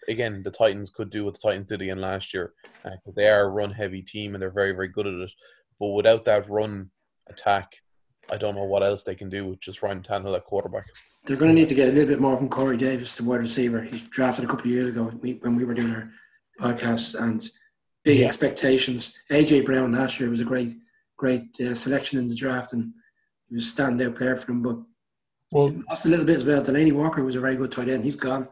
again the Titans could do what the Titans did again last year because uh, they are a run heavy team and they're very very good at it. But without that run attack, I don't know what else they can do with just Ryan Tannehill at quarterback. They're going to need to get a little bit more from Corey Davis, the wide receiver. He drafted a couple of years ago when we were doing our podcast, and big yeah. expectations. AJ Brown last year was a great, great uh, selection in the draft, and he was a standout player for them. But well, lost a little bit as well. Delanie Walker was a very good tight end. He's gone.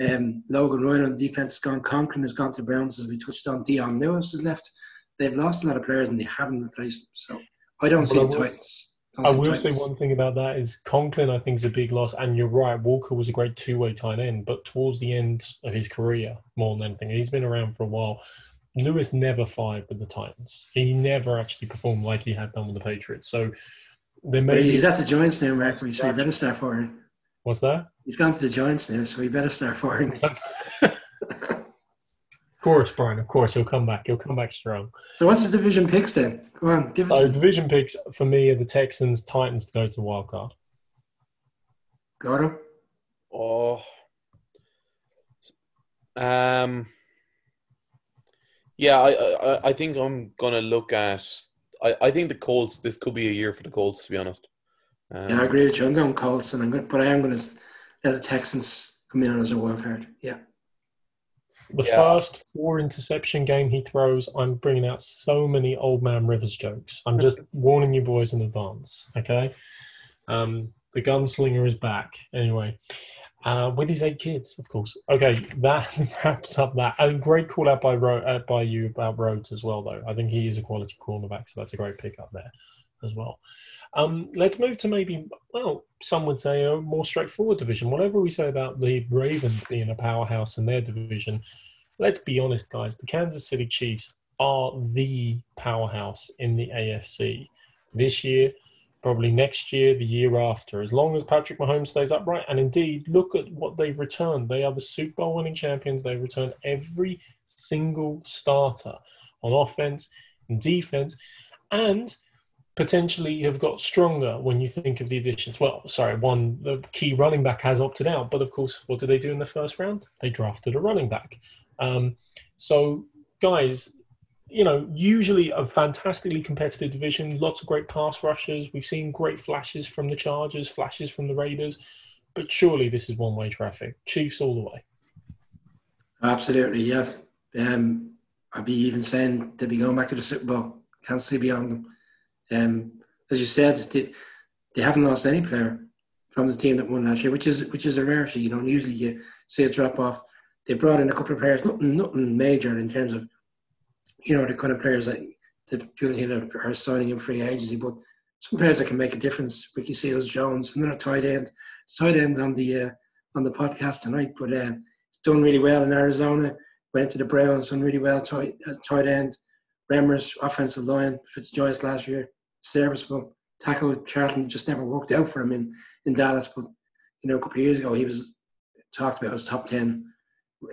Um, Logan Ryan on defense has gone. Conklin has gone to the Browns, as we touched on. Dion Lewis has left they've lost a lot of players and they haven't replaced them. So I don't see the Titans. I will say one thing about that is Conklin, I think, is a big loss. And you're right, Walker was a great two way tight end, but towards the end of his career, more than anything, he's been around for a while. Lewis never fired with the Titans. He never actually performed like he had done with the Patriots. So there may he's at the Giants now, Mark. So he better start firing. What's that? He's gone to the Giants now, so he better start firing. Of course, Brian. Of course, he'll come back. He'll come back strong. So, what's his division picks then? Go on, give it. Uh, division picks for me are the Texans, Titans to go to the wild card. Got him. Oh, um, yeah. I, I I think I'm gonna look at. I, I think the Colts. This could be a year for the Colts, to be honest. Um, yeah, I agree with you. I'm going Colts, and I'm going, but I am going to let the Texans come in as a wild card. Yeah. The yeah. first four interception game he throws, I'm bringing out so many old man Rivers jokes. I'm just warning you boys in advance. Okay, um, the gunslinger is back. Anyway, uh, with his eight kids, of course. Okay, that wraps up that. A great call out by Ro- uh, by you about Rhodes as well, though. I think he is a quality cornerback, so that's a great pick up there as well. Um, let's move to maybe, well, some would say a more straightforward division. Whatever we say about the Ravens being a powerhouse in their division, let's be honest, guys, the Kansas City Chiefs are the powerhouse in the AFC this year, probably next year, the year after, as long as Patrick Mahomes stays upright. And indeed, look at what they've returned. They are the Super Bowl winning champions. They've returned every single starter on offense and defense. And potentially have got stronger when you think of the additions. Well, sorry, one the key running back has opted out, but of course, what did they do in the first round? They drafted a running back. Um, so, guys, you know, usually a fantastically competitive division, lots of great pass rushers. We've seen great flashes from the Chargers, flashes from the Raiders, but surely this is one way traffic. Chiefs all the way. Absolutely, yeah. Um, I'd be even saying they'd be going back to the Super Bowl. Can't see beyond them. Um, as you said, they, they haven't lost any player from the team that won last year, which is which is a rarity. You know, usually you see a drop off. They brought in a couple of players, nothing nothing major in terms of you know the kind of players that the, the team that are signing in free agency, but some players that can make a difference. Ricky Seals Jones, and then a tight end, tight end on the uh, on the podcast tonight, but uh, done really well in Arizona. went to the Browns, done really well tight, tight end. Remmers, offensive line, Fitzjoyce last year, serviceable. Taco Charlton just never worked out for him in, in Dallas, but you know, a couple of years ago he was talked about as top 10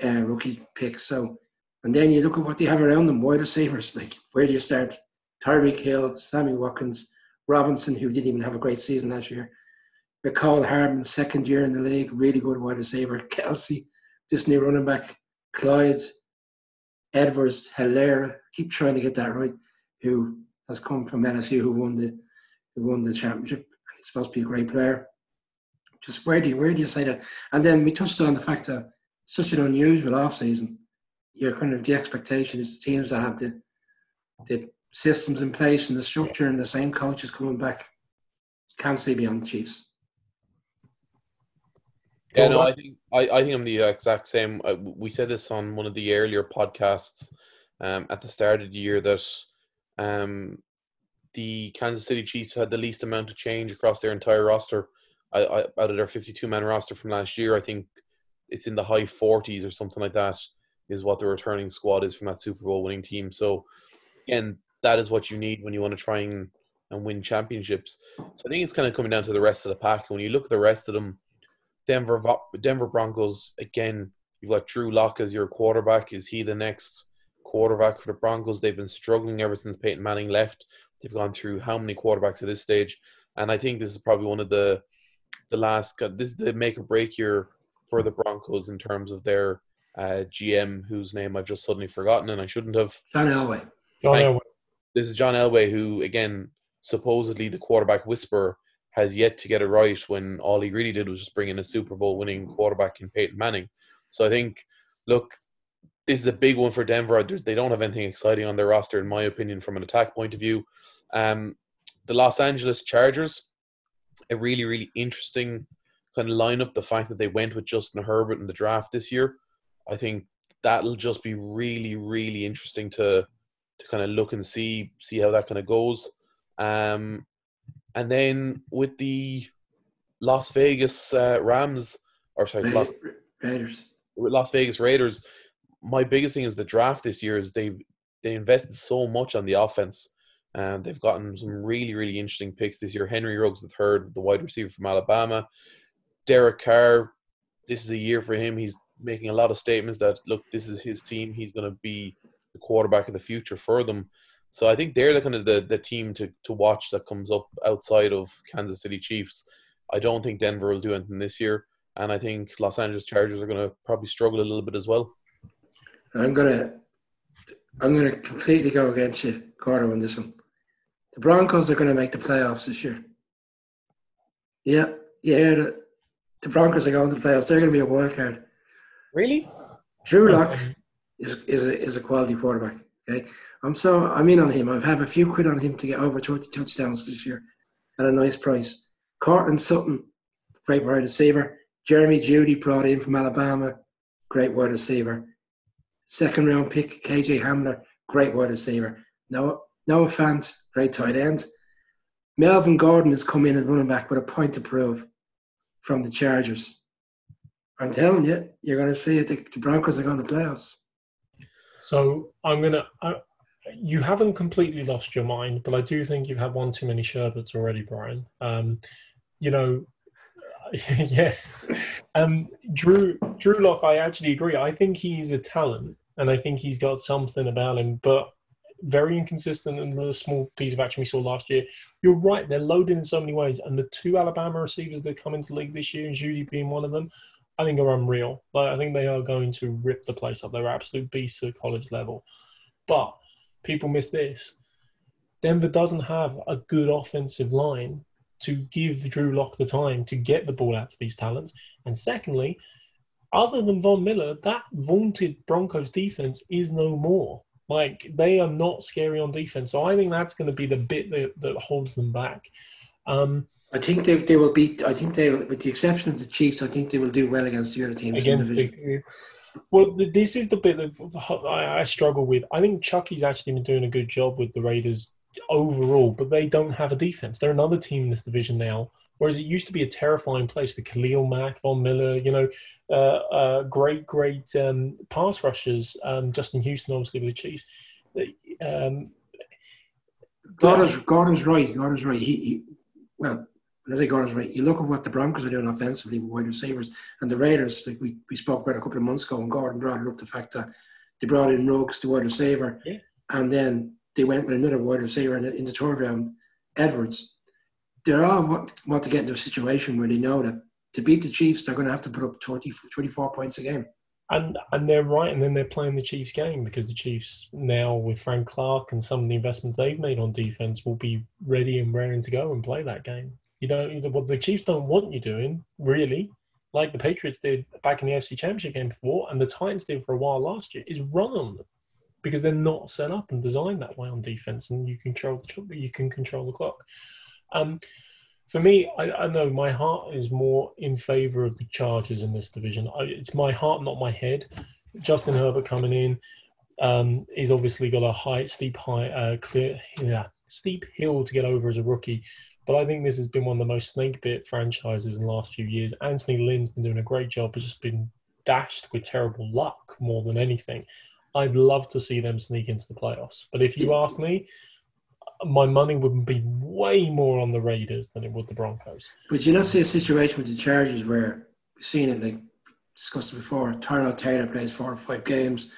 uh, rookie pick. So, and then you look at what they have around them wide receivers. Like, where do you start? Tyreek Hill, Sammy Watkins, Robinson, who didn't even have a great season last year. Mecole Hardman, second year in the league, really good wide receiver. Kelce, this new running back. Clyde, Edwards, Helaire, keep trying to get that right, who has come from LSU, who won the who won the championship. He's supposed to be a great player. Just where do you where do you say that? And then we touched on the fact that such an unusual off season. You're kind of the expectation is the teams that have the the systems in place and the structure and the same coaches coming back can't see beyond the Chiefs. Yeah, no, I think I, I think I'm the exact same. We said this on one of the earlier podcasts um, at the start of the year that um, the Kansas City Chiefs had the least amount of change across their entire roster. I, I, out of their 52 man roster from last year, I think it's in the high 40s or something like that is what the returning squad is from that Super Bowl winning team. So, again, that is what you need when you want to try and, and win championships. So I think it's kind of coming down to the rest of the pack. And When you look at the rest of them, Denver Denver Broncos again. You've got Drew Lock as your quarterback. Is he the next quarterback for the Broncos? They've been struggling ever since Peyton Manning left. They've gone through how many quarterbacks at this stage, and I think this is probably one of the the last. This is the make or break year for the Broncos in terms of their uh, GM, whose name I've just suddenly forgotten, and I shouldn't have. John Elway. John Elway. This is John Elway, who again supposedly the quarterback whisperer has yet to get it right when all he really did was just bring in a Super Bowl winning quarterback in Peyton Manning. So I think, look, this is a big one for Denver. They don't have anything exciting on their roster, in my opinion, from an attack point of view. Um, the Los Angeles Chargers, a really, really interesting kind of lineup. The fact that they went with Justin Herbert in the draft this year, I think that'll just be really, really interesting to to kind of look and see see how that kind of goes. Um, and then with the Las Vegas uh, Rams, or sorry, Las, Raiders, Las Vegas Raiders. My biggest thing is the draft this year is they they invested so much on the offense, and they've gotten some really really interesting picks this year. Henry Ruggs the third, the wide receiver from Alabama. Derek Carr, this is a year for him. He's making a lot of statements that look, this is his team. He's going to be the quarterback of the future for them. So I think they're the kind of the, the team to, to watch that comes up outside of Kansas City Chiefs. I don't think Denver will do anything this year, and I think Los Angeles Chargers are going to probably struggle a little bit as well. I'm gonna I'm gonna completely go against you, Gordo, on this one. The Broncos are going to make the playoffs this year. Yeah, yeah. The, the Broncos are going to the playoffs. They're going to be a wild card. Really? Drew Lock is is a, is a quality quarterback. Okay, I'm so I'm in on him. I have a few quid on him to get over 20 touchdowns this year at a nice price. Courtland Sutton, great wide receiver. Jeremy Jeudy brought in from Alabama, great wide receiver. Second round pick KJ Hamler, great wide receiver. Noah Noah Fant, great tight end. Melvin Gordon has come in and running back with a point to prove from the Chargers. I'm telling you, you're going to see it. The Broncos are going to playoffs. So I'm gonna. I, you haven't completely lost your mind, but I do think you've had one too many sherbets already, Brian. Um, you know, yeah. Um, Drew Drew Lock, I actually agree. I think he's a talent, and I think he's got something about him, but very inconsistent in the small piece of action we saw last year. You're right; they're loaded in so many ways, and the two Alabama receivers that come into league this year, and Jeudy being one of them, I think are unreal. Like I think they are going to rip the place up. They're absolute beasts at college level. But people miss this. Denver doesn't have a good offensive line to give Drew Lock the time to get the ball out to these talents. And secondly, other than Von Miller, that vaunted Broncos defense is no more. Like they are not scary on defense. So I think that's going to be the bit that, that holds them back. Um, I think they, they will beat. I think they, with the exception of the Chiefs, I think they will do well against the other teams against in the division. The, well, the, this is the bit that I, I struggle with. I think Chucky's actually been doing a good job with the Raiders overall, but they don't have a defense. They're another team in this division now Whereas it used to be a terrifying place with Khalil Mack, Von Miller, you know, uh, uh, great, great um, pass rushers. Um, Justin Houston, obviously, with the Chiefs. Um, Gordon's, Gordon's right. Gordon's right. He, he well, I say Gordon's right, you look at what the Broncos are doing offensively with wide receivers and the Raiders, like we, we spoke about a couple of months ago, and Gordon brought up the fact that they brought in Ruggs to wide receiver, yeah. and then they went with another wide receiver in the, in the third round, Edwards. They're all want, want to get into a situation where they know that to beat the Chiefs, they're going to have to put up 20, 24 points a game. And and they're right, and then they're playing the Chiefs game because the Chiefs now with Frank Clark and some of the investments they've made on defense will be ready and raring to go and play that game. You don't what the Chiefs don't want you doing really, like the Patriots did back in the FC Championship game before, and the Titans did for a while last year, is run on them because they're not set up and designed that way on defense, and you control the you can control the clock. Um, for me, I, I, know my heart is more in favour of the Chargers in this division. I, it's my heart, not my head. Justin Herbert coming in, um, he's obviously got a high, steep, high, uh, clear, yeah, steep hill to get over as a rookie. But I think this has been one of the most snake bit franchises in the last few years. Anthony Lynn's been doing a great job, but just been dashed with terrible luck more than anything. I'd love to see them sneak into the playoffs. But if you ask me, my money would be way more on the Raiders than it would the Broncos. But you not see a situation with the Chargers where we've seen it like discussed before. Tyrod Taylor plays four or five games.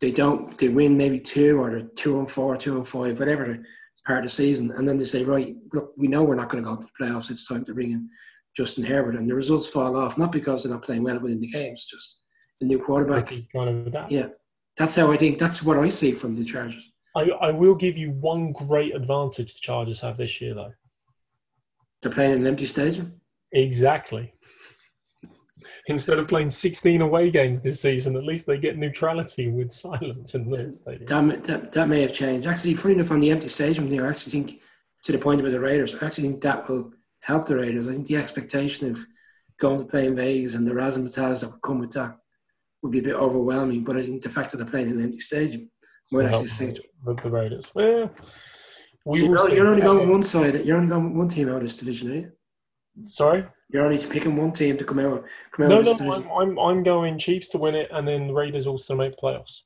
They don't. They win maybe two, or they're two and four, two and five, whatever part of the season, and then they say, right, look, we know we're not going to go to the playoffs. It's time to bring in Justin Herbert, and the results fall off not because they're not playing well within the games, just the new quarterback. Yeah, that's how I think. That's what I see from the Chargers. I, I will give you one great advantage the Chargers have this year, though. They're playing in an empty stadium. Exactly. Instead of playing 16 away games this season, at least they get neutrality with silence in the stadium. That, that, that may have changed. Actually, funny enough, on the empty stadium thing, I actually think, to the point with the Raiders, I actually think that will help the Raiders. I think the expectation of going to play in Vegas and the razzmatazz that would come with that would be a bit overwhelming. But I think the fact that they're playing in an empty stadium might actually sink with the Raiders. Well, we so you're, you're only going one side. You're only going one team out of this division, are you? Sorry. You're only picking one team to come out. Come out no, no, I'm, I'm, I'm going Chiefs to win it, and then Raiders also to make playoffs.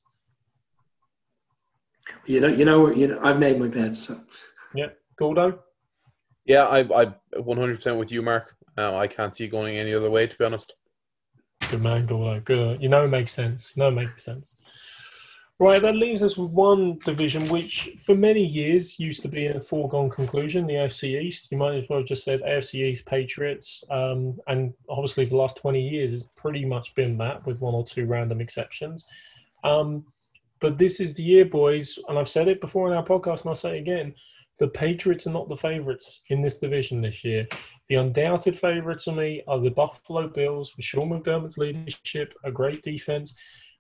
You know, you know, you know. I've made my bets. So. Yeah, Gordo. Yeah, I, I, 100% with you, Mark. Uh, I can't see going any other way, to be honest. Good man, Gordo. Good. You know, it makes sense. You know, it makes sense. Right, that leaves us with one division which, for many years, used to be a foregone conclusion the AFC East. You might as well have just said AFC East Patriots. Um, and obviously, for the last 20 years, it's pretty much been that, with one or two random exceptions. Um, but this is the year, boys, and I've said it before in our podcast, and I'll say it again the Patriots are not the favourites in this division this year. The undoubted favourites for me are the Buffalo Bills with Sean McDermott's leadership, a great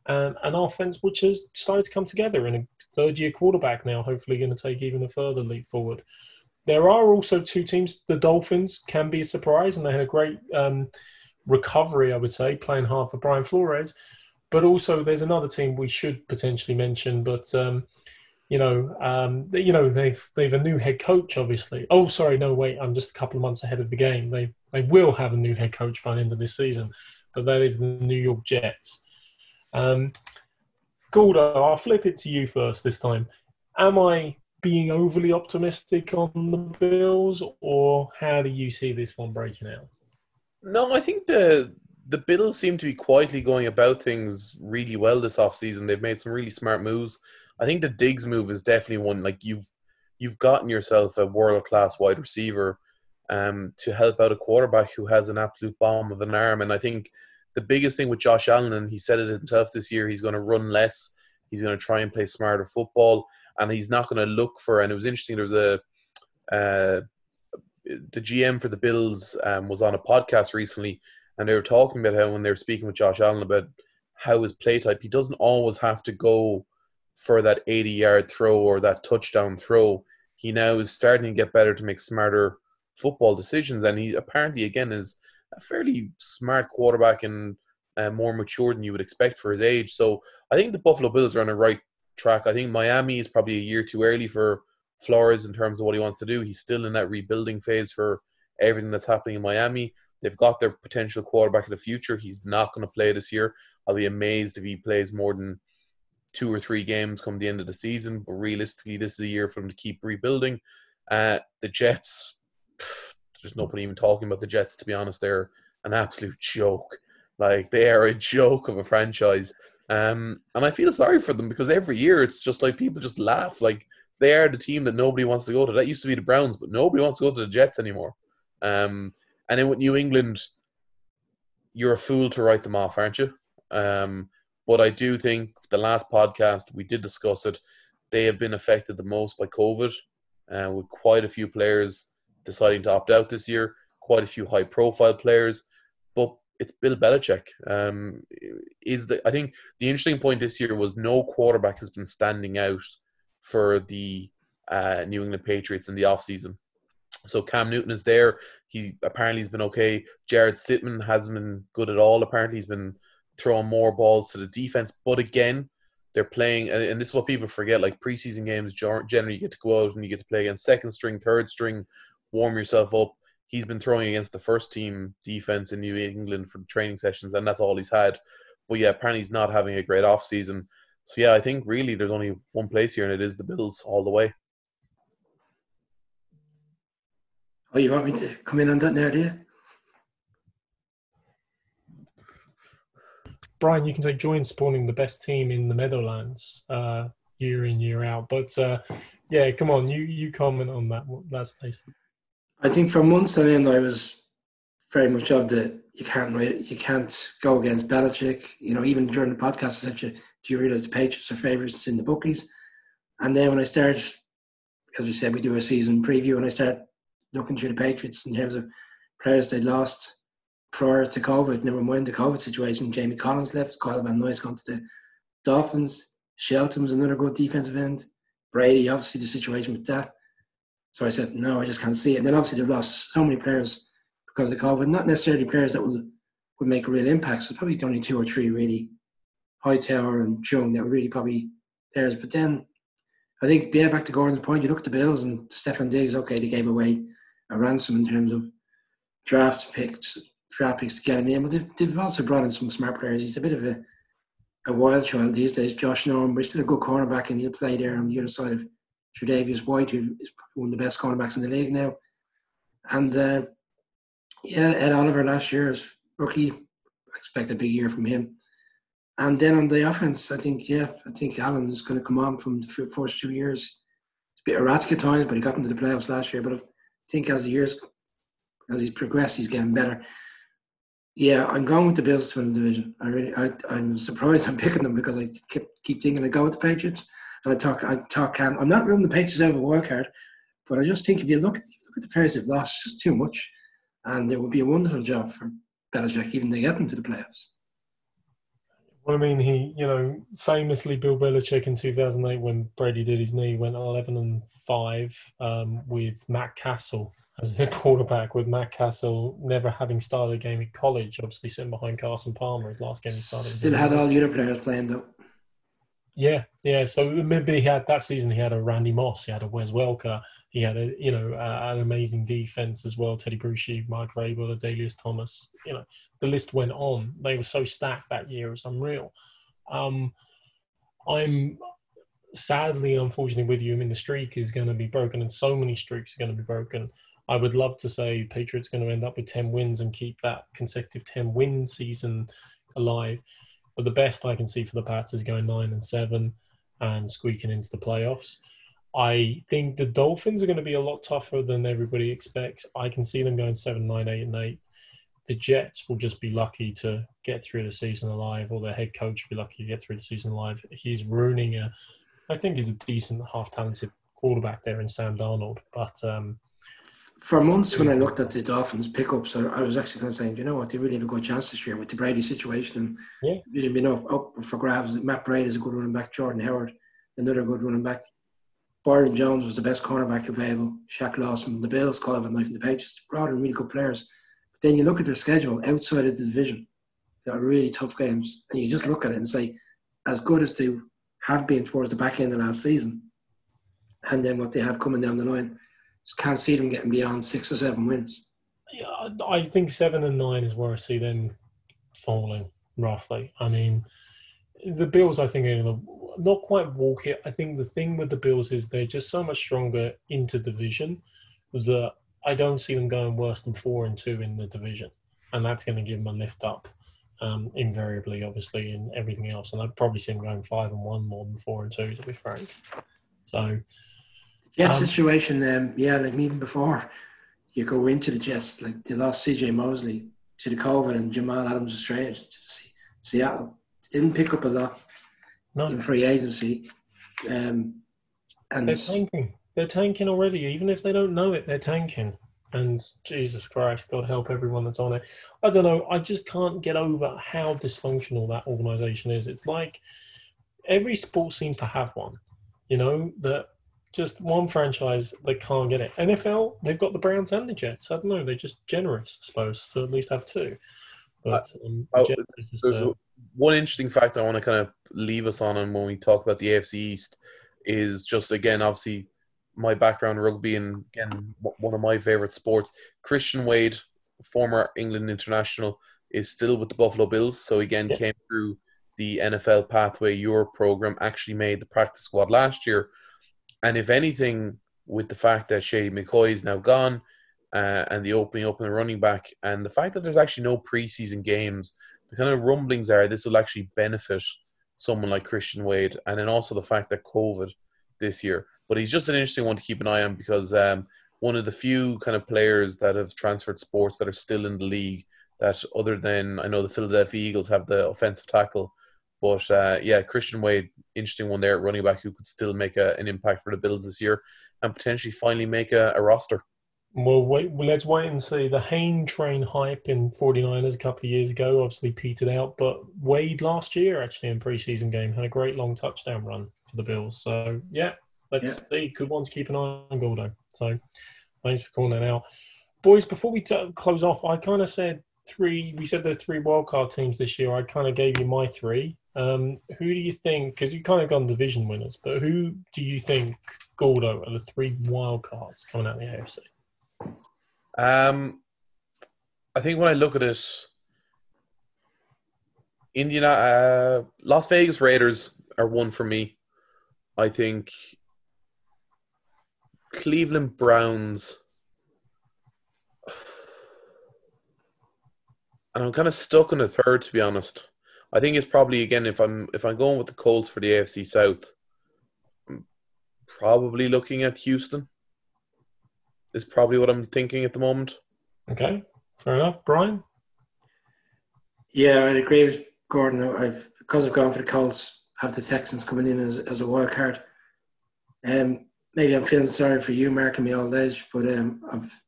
defense and our offense which has started to come together and a third year quarterback now, hopefully going to take even a further leap forward. There are also two teams. The Dolphins can be a surprise, and they had a great um, recovery, I would say, playing hard for Brian Flores. But also, there's another team we should potentially mention, but um, you know, um, you know, they've they've a new head coach, obviously. Oh, sorry, no, wait, I'm just a couple of months ahead of the game. They they will have a new head coach by the end of this season, but that is the New York Jets. Um, Gordo, I'll flip it to you first this time. Am I being overly optimistic on the Bills, or how do you see this one breaking out? No, I think the the Bills seem to be quietly going about things really well this offseason. They've made some really smart moves. I think the Diggs move is definitely one like you've you've gotten yourself a world class wide receiver um, to help out a quarterback who has an absolute bomb of an arm, and I think the biggest thing with Josh Allen, and he said it himself this year, he's going to run less. He's going to try and play smarter football, and he's not going to look for. And it was interesting. There was a uh, the GM for the Bills um, was on a podcast recently, and they were talking about how when they were speaking with Josh Allen about how his play type, he doesn't always have to go for that 80 yard throw or that touchdown throw. He now is starting to get better to make smarter football decisions, and he apparently again is a fairly smart quarterback and uh, more mature than you would expect for his age. So I think the Buffalo Bills are on the right track. I think Miami is probably a year too early for Flores in terms of what he wants to do. He's still in that rebuilding phase for everything that's happening in Miami. They've got their potential quarterback of the future. He's not going to play this year. I'll be amazed if he plays more than two or three games come the end of the season. But realistically, this is a year for them to keep rebuilding. Uh, the Jets, there's nobody even talking about the Jets, to be honest. They're an absolute joke. Like, they are a joke of a franchise. Um, and I feel sorry for them because every year it's just like people just laugh. Like, they are the team that nobody wants to go to. That used to be the Browns, but nobody wants to go to the Jets anymore. Um, and then with New England, you're a fool to write them off, aren't you? Um, but I do think the last podcast we did discuss it. They have been affected the most by COVID, uh, with quite a few players deciding to opt out this year. Quite a few high-profile players, but it's Bill Belichick. Um, is the I think the interesting point this year was no quarterback has been standing out for the uh, New England Patriots in the offseason. So Cam Newton is there. He apparently has been okay. Jarrett Stidham hasn't been good at all. Apparently, he's been throwing more balls to the defense. But again, they're playing, and this is what people forget. Like preseason games, generally you get to go out and you get to play against second string, third string, warm yourself up. He's been throwing against the first team defense in New England for training sessions, and that's all he's had. But yeah, apparently he's not having a great off season. So yeah, I think really there's only one place here, and it is the Bills all the way. Oh, you want me to come in on that now, do you? Brian, you can take joy in supporting the best team in the Meadowlands uh, year in year out. But uh, yeah, come on, you you comment on that that space. I think for months on end, I was very much of the you can't you can't go against Belichick. You know, even during the podcast, I said, "Do you realize the Patriots are favourites in the bookies?" And then when I started, as we said, we do a season preview, and I start looking through the Patriots in terms of players they lost prior to COVID, never mind the COVID situation. Jamie Collins left, Kyle Van Noy's gone to the Dolphins. Shelton's another good defensive end. Brady, obviously, the situation with that. So I said, no, I just can't see it. And then obviously they've lost so many players because of COVID, not necessarily players that would, would make a real impact. So probably only two or three really, Hightower and Chung, that were really probably players. But then I think, yeah, back to Gordon's point, you look at the Bills and Stefon Diggs, okay, they gave away a ransom in terms of draft picks, draft picks to get him in, but they've, they've also brought in some smart players. He's a bit of a, a wild child these days. Josh Norman, but he's still a good cornerback, and he'll play there on the other side of Tre'Davious White, who is one of the best cornerbacks in the league now. And uh, yeah, Ed Oliver last year as rookie. I expect a big year from him. And then on the offense, I think, yeah, I think Allen is going to come on from the first two years. It's a bit erratic at times, but he got into the playoffs last year. But I think as the years, as he's progressed, he's getting better. Yeah, I'm going with the Bills to win the division. I really, I, I'm surprised I'm picking them because I keep keep thinking I go with the Patriots. And I talk, I talk. Cam. I'm not ruling the Patriots out work card, but I just think if you look at look at the players they've lost, it's just too much, and it would be a wonderful job for Belichick even to get into the playoffs. Well, I mean, he, you know, famously Bill Belichick in 2008 when Brady did his knee went 11 and five um, with Matt Cassel as the quarterback, with Matt Cassel never having started a game in college, obviously sitting behind Carson Palmer his last game he started. Still had all the other players playing though. Yeah, yeah. So maybe he had that season. He had a Randy Moss. He had a Wes Welker. He had a you know uh, an amazing defense as well. Tedy Bruschi, Mike Vrabel, Adalius Thomas. You know the list went on. They were so stacked that year. It was unreal. Um, I'm sadly, unfortunately, with you. I mean, the streak is going to be broken, and so many streaks are going to be broken. I would love to say Patriots going to end up with ten wins and keep that consecutive ten win season alive. But the best I can see for the Pats is going nine and seven and squeaking into the playoffs. I think the Dolphins are going to be a lot tougher than everybody expects. I can see them going seven, nine, eight, and eight the Jets will just be lucky to get through the season alive, or their head coach will be lucky to get through the season alive. He's ruining a, I think he's a decent, half-talented quarterback there in Sam Darnold. But um, for months, when I looked at the Dolphins pickups, I was actually kind of saying, you know what, they really have a good chance this year with the Brady situation and yeah. division being up, up for grabs. Matt Breida is a good running back. Jordan Howard, another good running back. Byron Jones was the best cornerback available. Shaq Lawson, the Bills, Calvin Knight, and the Patriots brought in really good players But then you look at their schedule outside of the division, they are really tough games, and you just look at it and say, as good as they have been towards the back end of last season, and then what they have coming down the line, just can't see them getting beyond six or seven wins. Yeah, I think seven and nine is where I see them falling roughly. I mean, the Bills, I think, are not quite walk it. I think the thing with the Bills is they're just so much stronger into division that I don't see them going worse than four and two in the division, and that's going to give them a lift up. Um, invariably, obviously, in everything else, and I'd probably see them going five and one more than four and two, to be frank. So, Jet um, situation, um, yeah, like even before you go into the Jets, like they lost CJ Mosley to the COVID and Jamal Adams Australia to Seattle. They didn't pick up a lot no. in free agency. Um, and they're tanking. They're tanking already. Even if they don't know it, they're tanking. And Jesus Christ, God help everyone that's on it. I don't know. I just can't get over how dysfunctional that organization is. It's like every sport seems to have one. You know that just one franchise they can't get it. NFL, they've got the Browns and the Jets. I don't know. They're just generous, I suppose, to at least have two. But um, oh, there's a, one interesting fact I want to kind of leave us on, and when we talk about the AFC East, is just again, obviously, my background rugby, and again, one of my favorite sports. Christian Wade, former England international, is still with the Buffalo Bills. So again, yeah. came through the NFL Pathway Europe program. Actually, made the practice squad last year and if anything, with the fact that Shady McCoy is now gone, uh, and the opening up and the running back, and the fact that there's actually no preseason games, the kind of rumblings are this will actually benefit someone like Christian Wade, and then also the fact that COVID this year. But he's just an interesting one to keep an eye on because um, one of the few kind of players that have transferred sports that are still in the league. That other than I know the Philadelphia Eagles have the offensive tackle but uh, yeah, Christian Wade, interesting one there at running back who could still make a, an impact for the Bills this year and potentially finally make a, a roster. Well, wait, well, let's wait and see. The Hayne train hype in 49ers a couple of years ago obviously petered out, but Wade last year, actually, in preseason game, had a great long touchdown run for the Bills. So, yeah, let's yeah. see. Good one to keep an eye on, Gordo. So, thanks for calling that out. Boys, before we t- close off, I kind of said three, we said there are three wildcard teams this year. I kind of gave you my three. Um, who do you think? Because you kind of gone division winners, but who do you think Gordo are the three wild cards coming out of the AFC? Um, I think when I look at it, Indiana, uh, Las Vegas Raiders are one for me. I think Cleveland Browns. And I'm kind of stuck in a third, to be honest. I think it's probably again if I'm if I'm going with the Colts for the AFC South, I'm probably looking at Houston. Is probably what I'm thinking at the moment. Okay, fair enough, Brian. Yeah, I agree with Gordon. I've because I've gone for the Colts, have the Texans coming in as, as a wild card. Um, maybe I'm feeling sorry for you, Mark, and me old age, but um, I've,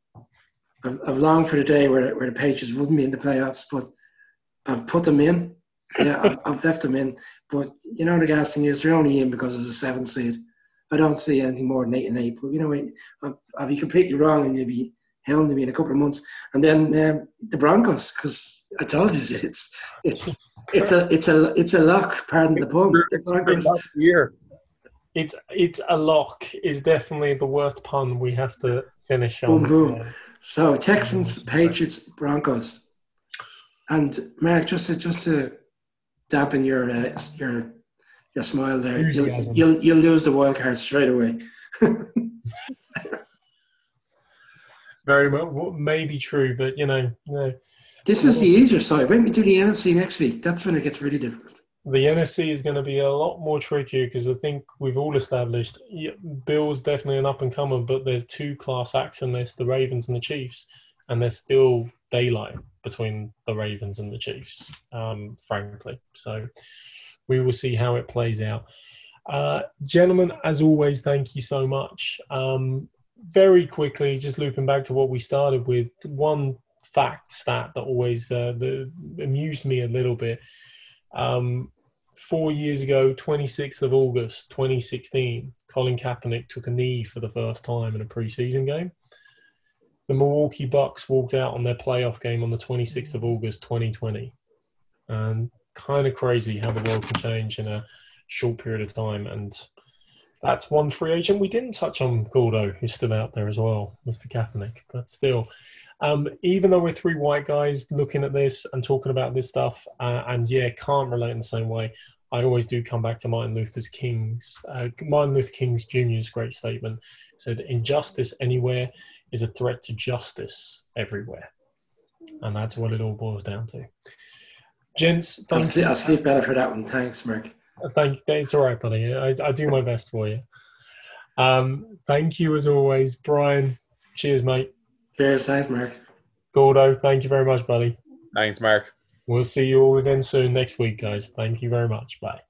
I've I've longed for the day where where the Patriots wouldn't be in the playoffs, but I've put them in yeah, I've, I've, left them in. But you know, the gas thing is they're only in because it's a seven seed. I don't see anything more than eight and eight. But you know, I'll, I'll be completely wrong, and you'll be hounding me in a couple of months. And then um, the Broncos, because I told you it's it's it's a it's a it's a lock. Pardon the pun. The Year. It's it's a lock is definitely the worst pun we have to finish on. Boom boom. So Texans, Patriots, Broncos, and Mark, just to just to dampen your uh, your your smile there. You'll, you'll, you'll lose the wild card straight away. Very well, may be true, but you know, you know this is the easier side. When we do the NFC next week, that's when it gets really difficult. The NFC is going to be a lot more trickier because I think we've all established Bill's definitely an up and comer, but there's two class acts in this: the Ravens and the Chiefs, and there's still daylight between the Ravens and the Chiefs, um, frankly. So we will see how it plays out. Uh, gentlemen, as always, thank you so much. Um, very quickly, just looping back to what we started with, one fact stat that always uh, the, amused me a little bit. Um, four years ago, 26th of August, 2016, Colin Kaepernick took a knee for the first time in a preseason game the Milwaukee Bucks walked out on their playoff game on the 26th of August 2020. And kind of crazy how the world can change in a short period of time. And that's one free agent we didn't touch on, Gordo, who's still out there as well, Mr. Kaepernick. But still, Um, even though we're three white guys looking at this and talking about this stuff, uh, and yeah, can't relate in the same way. I always do come back to Martin Luther King's uh, Martin Luther King's Jr.'s great statement. Said, "Injustice anywhere is a threat to justice everywhere," and that's what it all boils down to. Gents, I'll sleep. I'll sleep better for that one. Thanks, Mark. Thank you. it's all right, buddy. I, I do my best for you. Um, thank you as always, Brian. Cheers, mate. Cheers. Thanks, Mark. Gordo, thank you very much, buddy. Thanks, Mark. We'll see you all again soon next week, guys. Thank you very much. Bye.